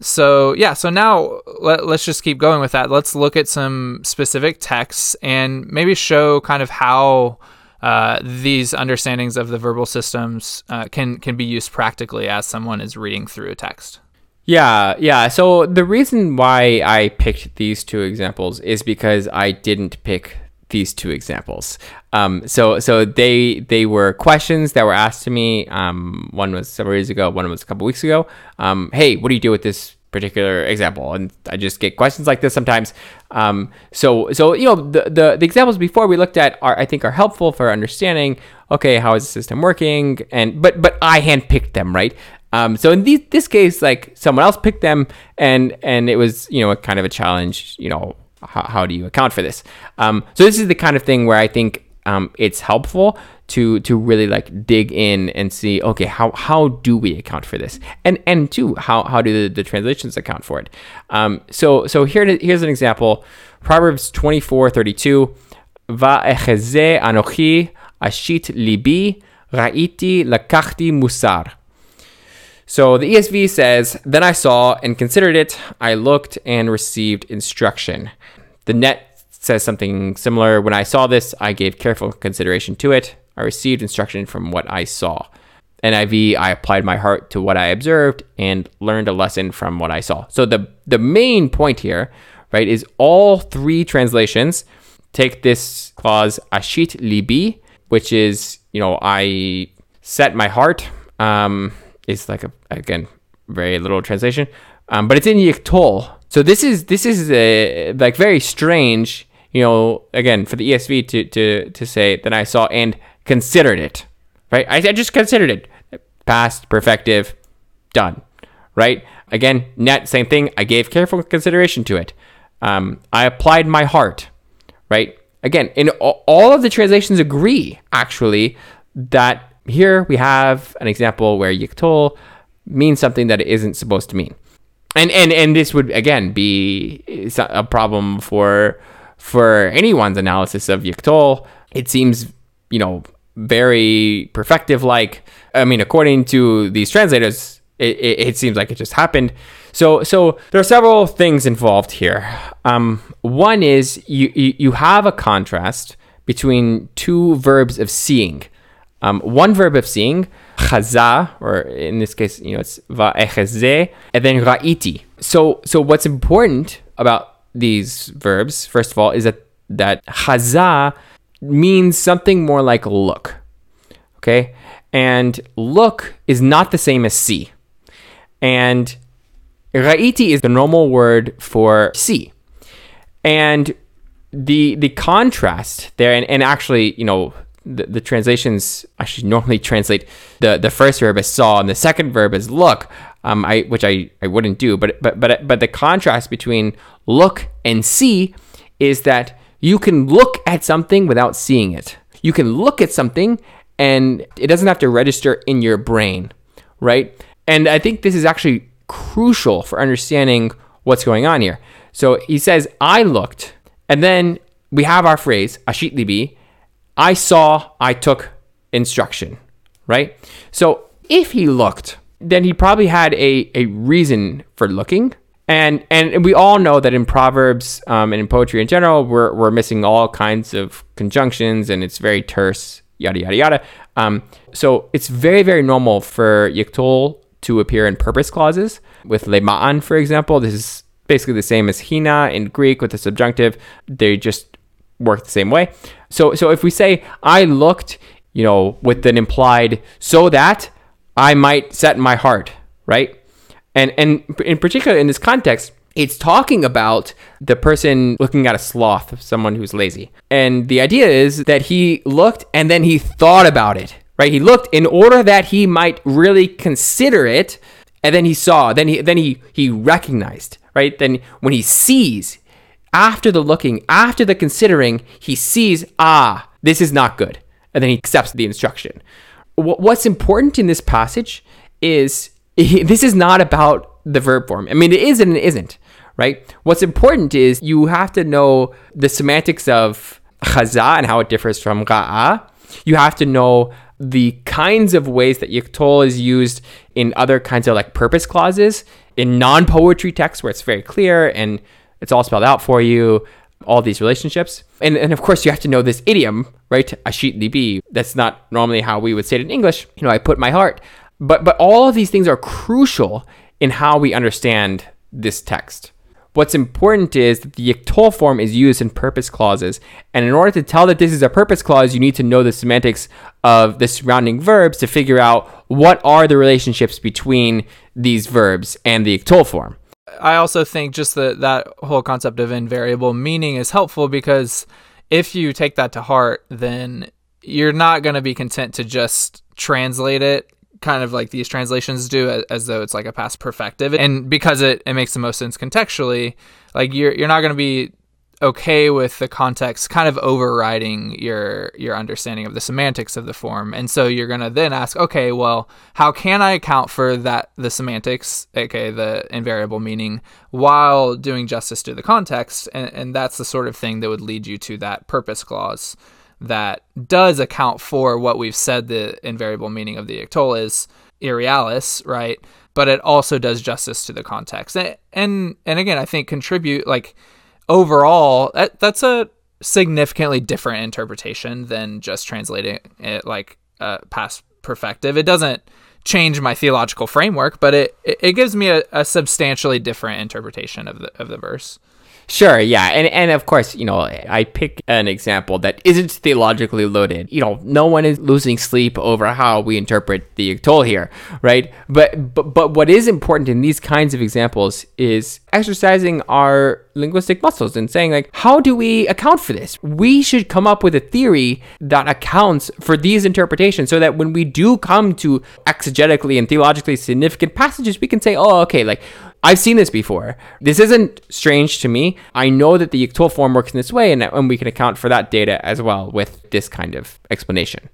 So, yeah, so now let, us just keep going with that. Let's look at some specific texts and maybe show kind of how uh, these understandings of the verbal systems uh, can, can be used practically as someone is reading through a text. Yeah, yeah. So the reason why I picked these two examples is because I didn't pick these two examples. Um, so so they they were questions that were asked to me. Um, one was several years ago. One was a couple weeks ago. Um, hey, what do you do with this particular example? And I just get questions like this sometimes. Um, so so you know the, the the examples before we looked at are I think are helpful for understanding. Okay, how is the system working? And but but I handpicked them right. Um, so in this case, like someone else picked them, and and it was you know a kind of a challenge. You know, how, how do you account for this? Um, so this is the kind of thing where I think um, it's helpful to to really like dig in and see okay how how do we account for this? And and two how how do the, the translations account for it? Um, so so here here's an example. Proverbs 24 32 va'echeze anochi ashit libi ra'iti lakachti musar so the ESV says, Then I saw and considered it, I looked and received instruction. The NET says something similar. When I saw this, I gave careful consideration to it. I received instruction from what I saw. NIV, I applied my heart to what I observed and learned a lesson from what I saw. So the the main point here, right, is all three translations take this clause ashit libi, which is you know I set my heart. Um, it's like a again very little translation, um, but it's in yiktol, so this is this is a, like very strange, you know, again for the ESV to to to say that I saw and considered it, right? I, I just considered it, past perfective, done, right? Again, NET same thing. I gave careful consideration to it. Um, I applied my heart, right? Again, in all of the translations agree actually that here we have an example where yiktol means something that it isn't supposed to mean and and and this would again be a problem for for anyone's analysis of Yiktol. It seems you know very perfective like. I mean, according to these translators, it, it, it, seems like it just happened. So so there are several things involved here. Um, one is you, you you have a contrast between two verbs of seeing. Um, one verb of seeing chaza, or in this case, you know, it's va'echeze, and then ra'iti. So, so what's important about these verbs, first of all, is that that chaza means something more like look. Okay? And look is not the same as see. And ra'iti is the normal word for see. And the the contrast there and, and actually, you know, the, the translations actually normally translate the, the first verb as saw and the second verb as look, um, I which I, I wouldn't do. But but but but the contrast between look and see is that you can look at something without seeing it. You can look at something and it doesn't have to register in your brain, right? And I think this is actually crucial for understanding what's going on here. So he says, I looked, and then we have our phrase, ashit libi, I saw, I took instruction, right? So if he looked, then he probably had a, a reason for looking. And, and we all know that in Proverbs um, and in poetry in general, we're, we're missing all kinds of conjunctions and it's very terse, yada, yada, yada. Um, so it's very, very normal for yiktol to appear in purpose clauses. With lema'an, for example, this is basically the same as hina in Greek with the subjunctive. They just work the same way. So so if we say I looked, you know, with an implied so that I might set my heart, right? And and in particular in this context, it's talking about the person looking at a sloth, someone who's lazy. And the idea is that he looked and then he thought about it, right? He looked in order that he might really consider it, and then he saw, then he then he he recognized, right? Then when he sees, after the looking, after the considering, he sees, ah, this is not good. And then he accepts the instruction. What's important in this passage is this is not about the verb form. I mean, it is and it isn't, right? What's important is you have to know the semantics of chaza and how it differs from ra'a. You have to know the kinds of ways that yiktol is used in other kinds of like purpose clauses in non-poetry texts where it's very clear and it's all spelled out for you, all these relationships. And, and of course, you have to know this idiom, right? Ashit libi. That's not normally how we would say it in English. You know, I put my heart. But, but all of these things are crucial in how we understand this text. What's important is that the yiktol form is used in purpose clauses. And in order to tell that this is a purpose clause, you need to know the semantics of the surrounding verbs to figure out what are the relationships between these verbs and the yiktol form. I also think just that that whole concept of invariable meaning is helpful because if you take that to heart, then you're not going to be content to just translate it kind of like these translations do as, though it's like a past perfective. And because it, it makes the most sense contextually like you're you're not going to be okay with the context kind of overriding your your understanding of the semantics of the form. And so you're going to then ask okay well how can i account for that the semantics okay the invariable meaning while doing justice to the context? And, and that's the sort of thing that would lead you to that purpose clause that does account for what we've said the invariable meaning of the yiktol is irrealis right? But it also does justice to the context. And and, and again i think contribute like overall, that, that's a significantly different interpretation than just translating it like uh, past perfective. It doesn't change my theological framework, but it it gives me a, a substantially different interpretation of the of the verse. Sure, yeah. And and of course, you know, I pick an example that isn't theologically loaded. You know, no one is losing sleep over how we interpret the yiktol here, right? But but but what is important in these kinds of examples is exercising our linguistic muscles and saying like how do we account for this we should come up with a theory that accounts for these interpretations so that when we do come to exegetically and theologically significant passages we can say oh okay like I've seen this before. This isn't strange to me. I know that the yiktol form works in this way, and, and we can account for that data as well with this kind of explanation.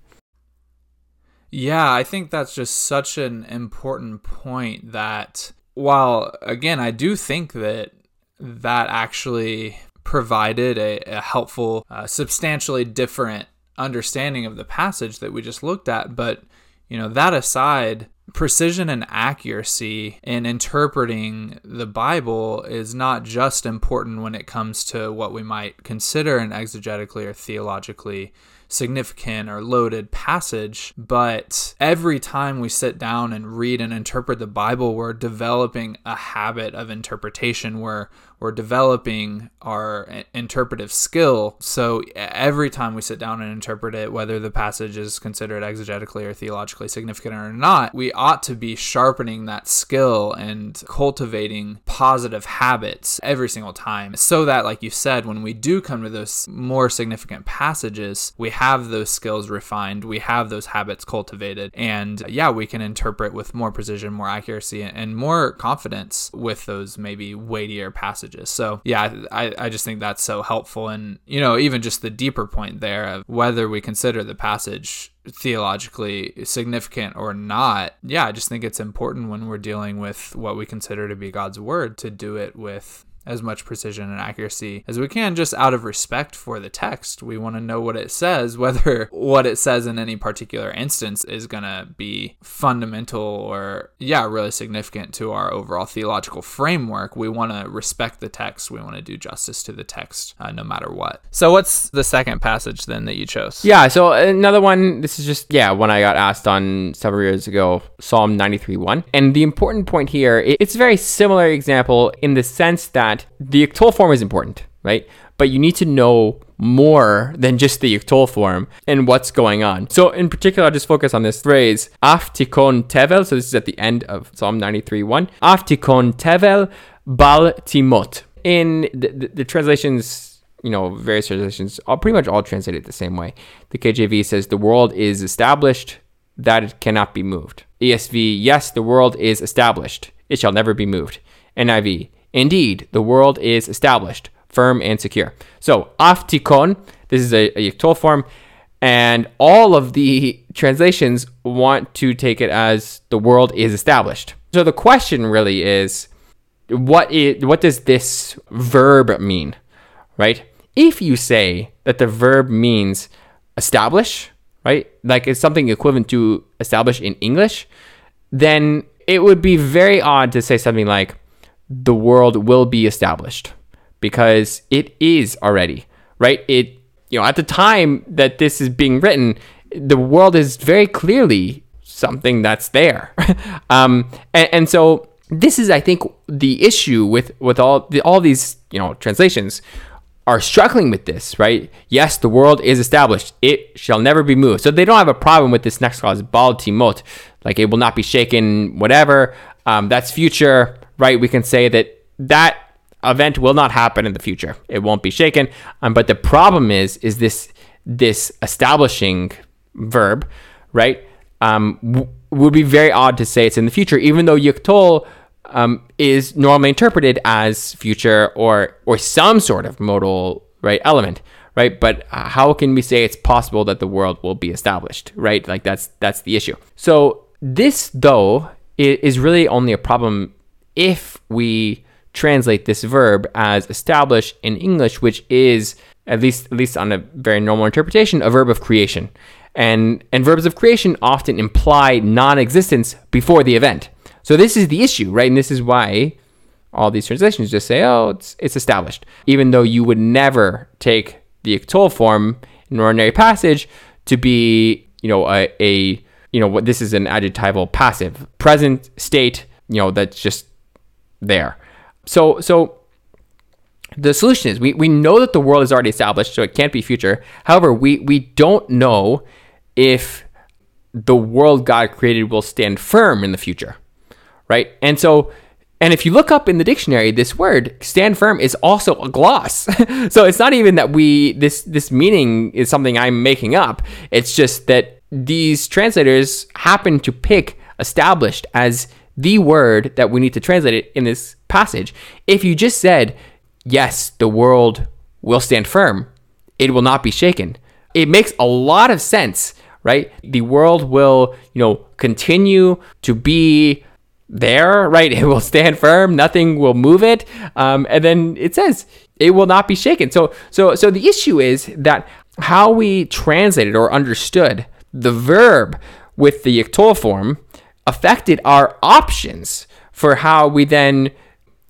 Yeah, I think that's just such an important point that while, again, I do think that that actually provided a, a helpful, uh, substantially different understanding of the passage that we just looked at. But, you know, that aside, precision and accuracy in interpreting the Bible is not just important when it comes to what we might consider an exegetically or theologically significant or loaded passage, but every time we sit down and read and interpret the Bible, we're developing a habit of interpretation where we're developing our interpretive skill. So every time we sit down and interpret it, whether the passage is considered exegetically or theologically significant or not, we ought to be sharpening that skill and cultivating positive habits every single time so that, like you said, when we do come to those more significant passages, we have those skills refined, we have those habits cultivated, and yeah, we can interpret with more precision, more accuracy, and more confidence with those maybe weightier passages. So yeah, I, I just think that's so helpful. And, you know, even just the deeper point there of whether we consider the passage theologically significant or not, yeah, I just think it's important when we're dealing with what we consider to be God's word to do it with as much precision and accuracy as we can just out of respect for the text. We want to know what it says, whether what it says in any particular instance is going to be fundamental or, yeah, really significant to our overall theological framework. We want to respect the text. We want to do justice to the text uh, no matter what. So, what's the second passage then that you chose? Yeah, so another one, this is just, yeah, one I got asked on several years ago, Psalm 93 1. And the important point here, it's a very similar example in the sense that that the yiktol form is important, right? But you need to know more than just the yiktol form and what's going on. So in particular, I'll just focus on this phrase, aftikon tevel. So this is at the end of Psalm 93 1. Aftikon tevel bal timot. In the, the, the translations, you know, various translations, all pretty much all translate it the same way. The KJV says the world is established, that it cannot be moved. ESV, yes, the world is established, it shall never be moved. NIV, Indeed, the world is established, firm and secure. So, aftikon, this is a, a form, and all of the translations want to take it as the world is established. So the question really is, what is what does this verb mean, right? If you say that the verb means establish, right, like it's something equivalent to establish in English, then it would be very odd to say something like the world will be established because it is already, right? It, you know, at the time that this is being written, the world is very clearly something that's there. um, and, and, so this is, I think, the issue with, with all, the, all these, you know, translations are struggling with this, right? Yes, the world is established. It shall never be moved. So they don't have a problem with this next clause, bal timot, like it will not be shaken, whatever. Um, that's future right, we can say that that event will not happen in the future. It won't be shaken. Um, but the problem is, is this this establishing verb, right? Um, w- would be very odd to say it's in the future, even though yiktol um, is normally interpreted as future or or some sort of modal right element, right? But how can we say it's possible that the world will be established, right? Like that's that's the issue. So this though is really only a problem if we translate this verb as established in English, which is at least at least on a very normal interpretation, a verb of creation. And and verbs of creation often imply non-existence before the event. So this is the issue, right? And this is why all these translations just say, "Oh, it's it's established," even though you would never take the yiktol form in an ordinary passage to be, you know, a, a you know what this is an adjectival passive present state, you know, that's just there. So so the solution is we, we know that the world is already established, so it can't be future. However, we, we don't know if the world God created will stand firm in the future. Right? And so and if you look up in the dictionary, this word stand firm is also a gloss. so it's not even that we this this meaning is something I'm making up. It's just that these translators happen to pick established as the word that we need to translate it in this passage. If you just said, yes, the world will stand firm, it will not be shaken. It makes a lot of sense, right? The world will, you know, continue to be there, right? It will stand firm. Nothing will move it. Um, and then it says it will not be shaken. So, so, so the issue is that how we translated or understood the verb with the yiktol form affected our options for how we then,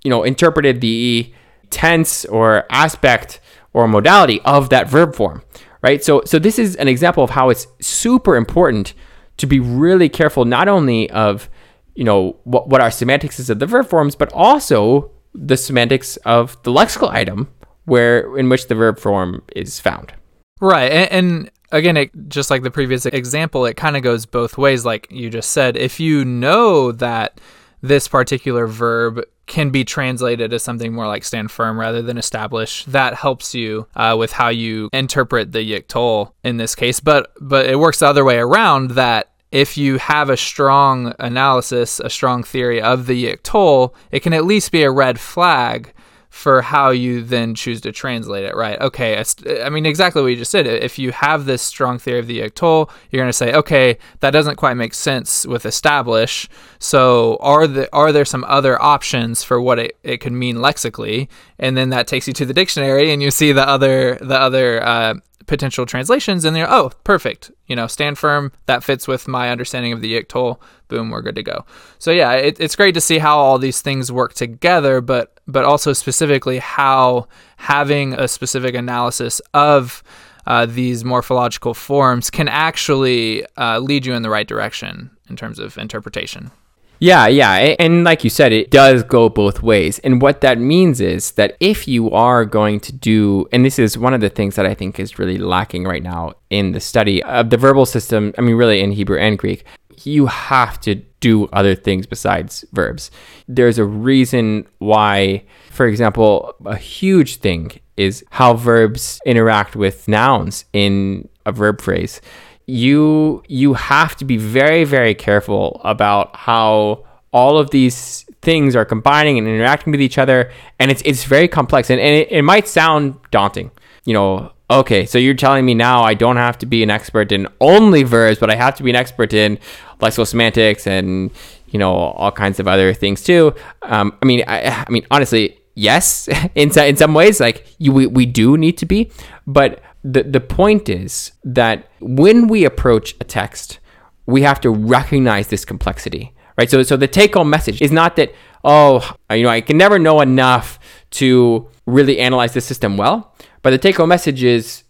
you know, interpreted the tense or aspect or modality of that verb form, right? So, so this is an example of how it's super important to be really careful not only of, you know, what, what our semantics is of the verb forms, but also the semantics of the lexical item where in which the verb form is found. Right. And, and again, it, just like the previous example, it kind of goes both ways. Like you just said, if you know that this particular verb can be translated as something more like stand firm rather than establish. That helps you uh, with how you interpret the yiktol in this case. But but it works the other way around that if you have a strong analysis, a strong theory of the yiktol, it can at least be a red flag for how you then choose to translate it, right? Okay, I mean, exactly what you just said. If you have this strong theory of the yiktol, you're going to say, okay, that doesn't quite make sense with establish. So, are the are there some other options for what it, it could mean lexically? And then that takes you to the dictionary, and you see the other the other uh, potential translations and they're oh perfect. You know stand firm. That fits with my understanding of the yiktol boom we're good to go. So yeah it, it's great to see how all these things work together but but also specifically how having a specific analysis of uh, these morphological forms can actually uh, lead you in the right direction in terms of interpretation yeah, yeah. And like you said, it does go both ways. And what that means is that if you are going to do, and this is one of the things that I think is really lacking right now in the study of the verbal system, I mean, really in Hebrew and Greek, you have to do other things besides verbs. There's a reason why, for example, a huge thing is how verbs interact with nouns in a verb phrase you you have to be very very careful about how all of these things are combining and interacting with each other. And it's it's very complex. And, and it, it might sound daunting. You know okay so you're telling me now i don't have to be an expert in only verbs but i have to be an expert in lexical semantics and you know all kinds of other things too. Um, i mean I, I mean honestly yes in, in some ways like you we, we do need to be. But the, the point is that when we approach a text, we have to recognize this complexity, right? So, so the take home message is not that, oh, you know, I can never know enough to really analyze the system well, but the take home message is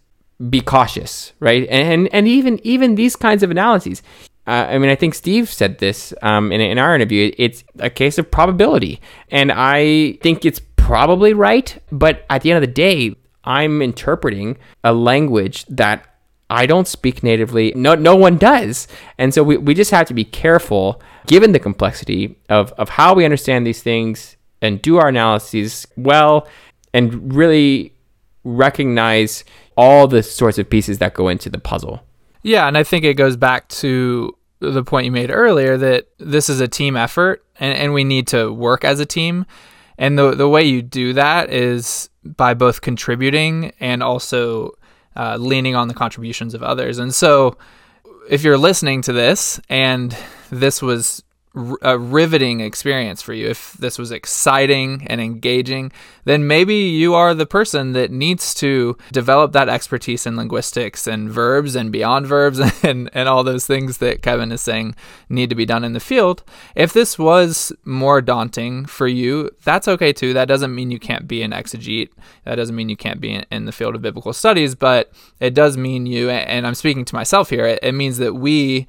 be cautious, right? And, and even, even these kinds of analyses, uh, I mean, I think Steve said this um, in, in our interview. It's a case of probability. And I think it's probably right. But at the end of the day, I'm interpreting a language that I don't speak natively. No, no one does. And so we, we just have to be careful, given the complexity of, of how we understand these things and do our analyses well and really recognize all the sorts of pieces that go into the puzzle. Yeah, and I think it goes back to the point you made earlier that this is a team effort and, and we need to work as a team. And the the way you do that is by both contributing and also uh, leaning on the contributions of others. And so, if you're listening to this and this was a riveting experience for you, if this was exciting and engaging, then maybe you are the person that needs to develop that expertise in linguistics and verbs and beyond verbs and, and all those things that Kevin is saying need to be done in the field. If this was more daunting for you, that's okay too. That doesn't mean you can't be an exegete. That doesn't mean you can't be in, in the field of biblical studies, but it does mean you, and I'm speaking to myself here, it, it means that we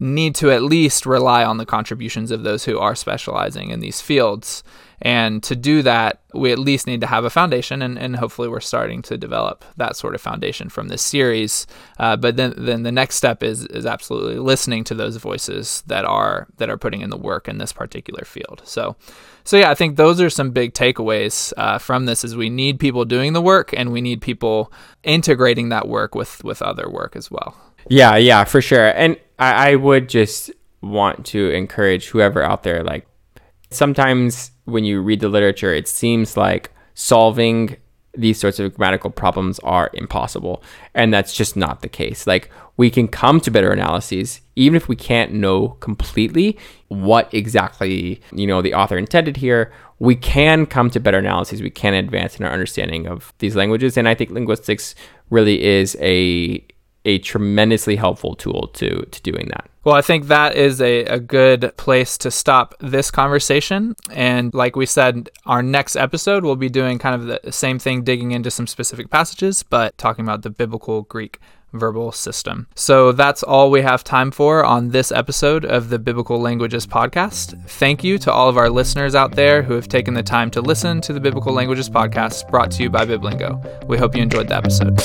need to at least rely on the contributions of those who are specializing in these fields. And to do that, we at least need to have a foundation, and, and hopefully, we're starting to develop that sort of foundation from this series. Uh, but then, then the next step is is absolutely listening to those voices that are that are putting in the work in this particular field. So, so yeah, I think those are some big takeaways uh, from this. Is we need people doing the work, and we need people integrating that work with with other work as well. Yeah, yeah, for sure. And I, I would just want to encourage whoever out there, like, sometimes when you read the literature, it seems like solving these sorts of grammatical problems are impossible. And that's just not the case. Like, we can come to better analyses, even if we can't know completely what exactly, you know, the author intended here. We can come to better analyses. We can advance in our understanding of these languages. And I think linguistics really is a a tremendously helpful tool to to doing that. Well, I think that is a, a good place to stop this conversation. And like we said, our next episode we'll be doing kind of the same thing, digging into some specific passages, but talking about the biblical Greek verbal system. So that's all we have time for on this episode of the Biblical Languages podcast. Thank you to all of our listeners out there who have taken the time to listen to the Biblical Languages podcast brought to you by Biblingo. We hope you enjoyed the episode.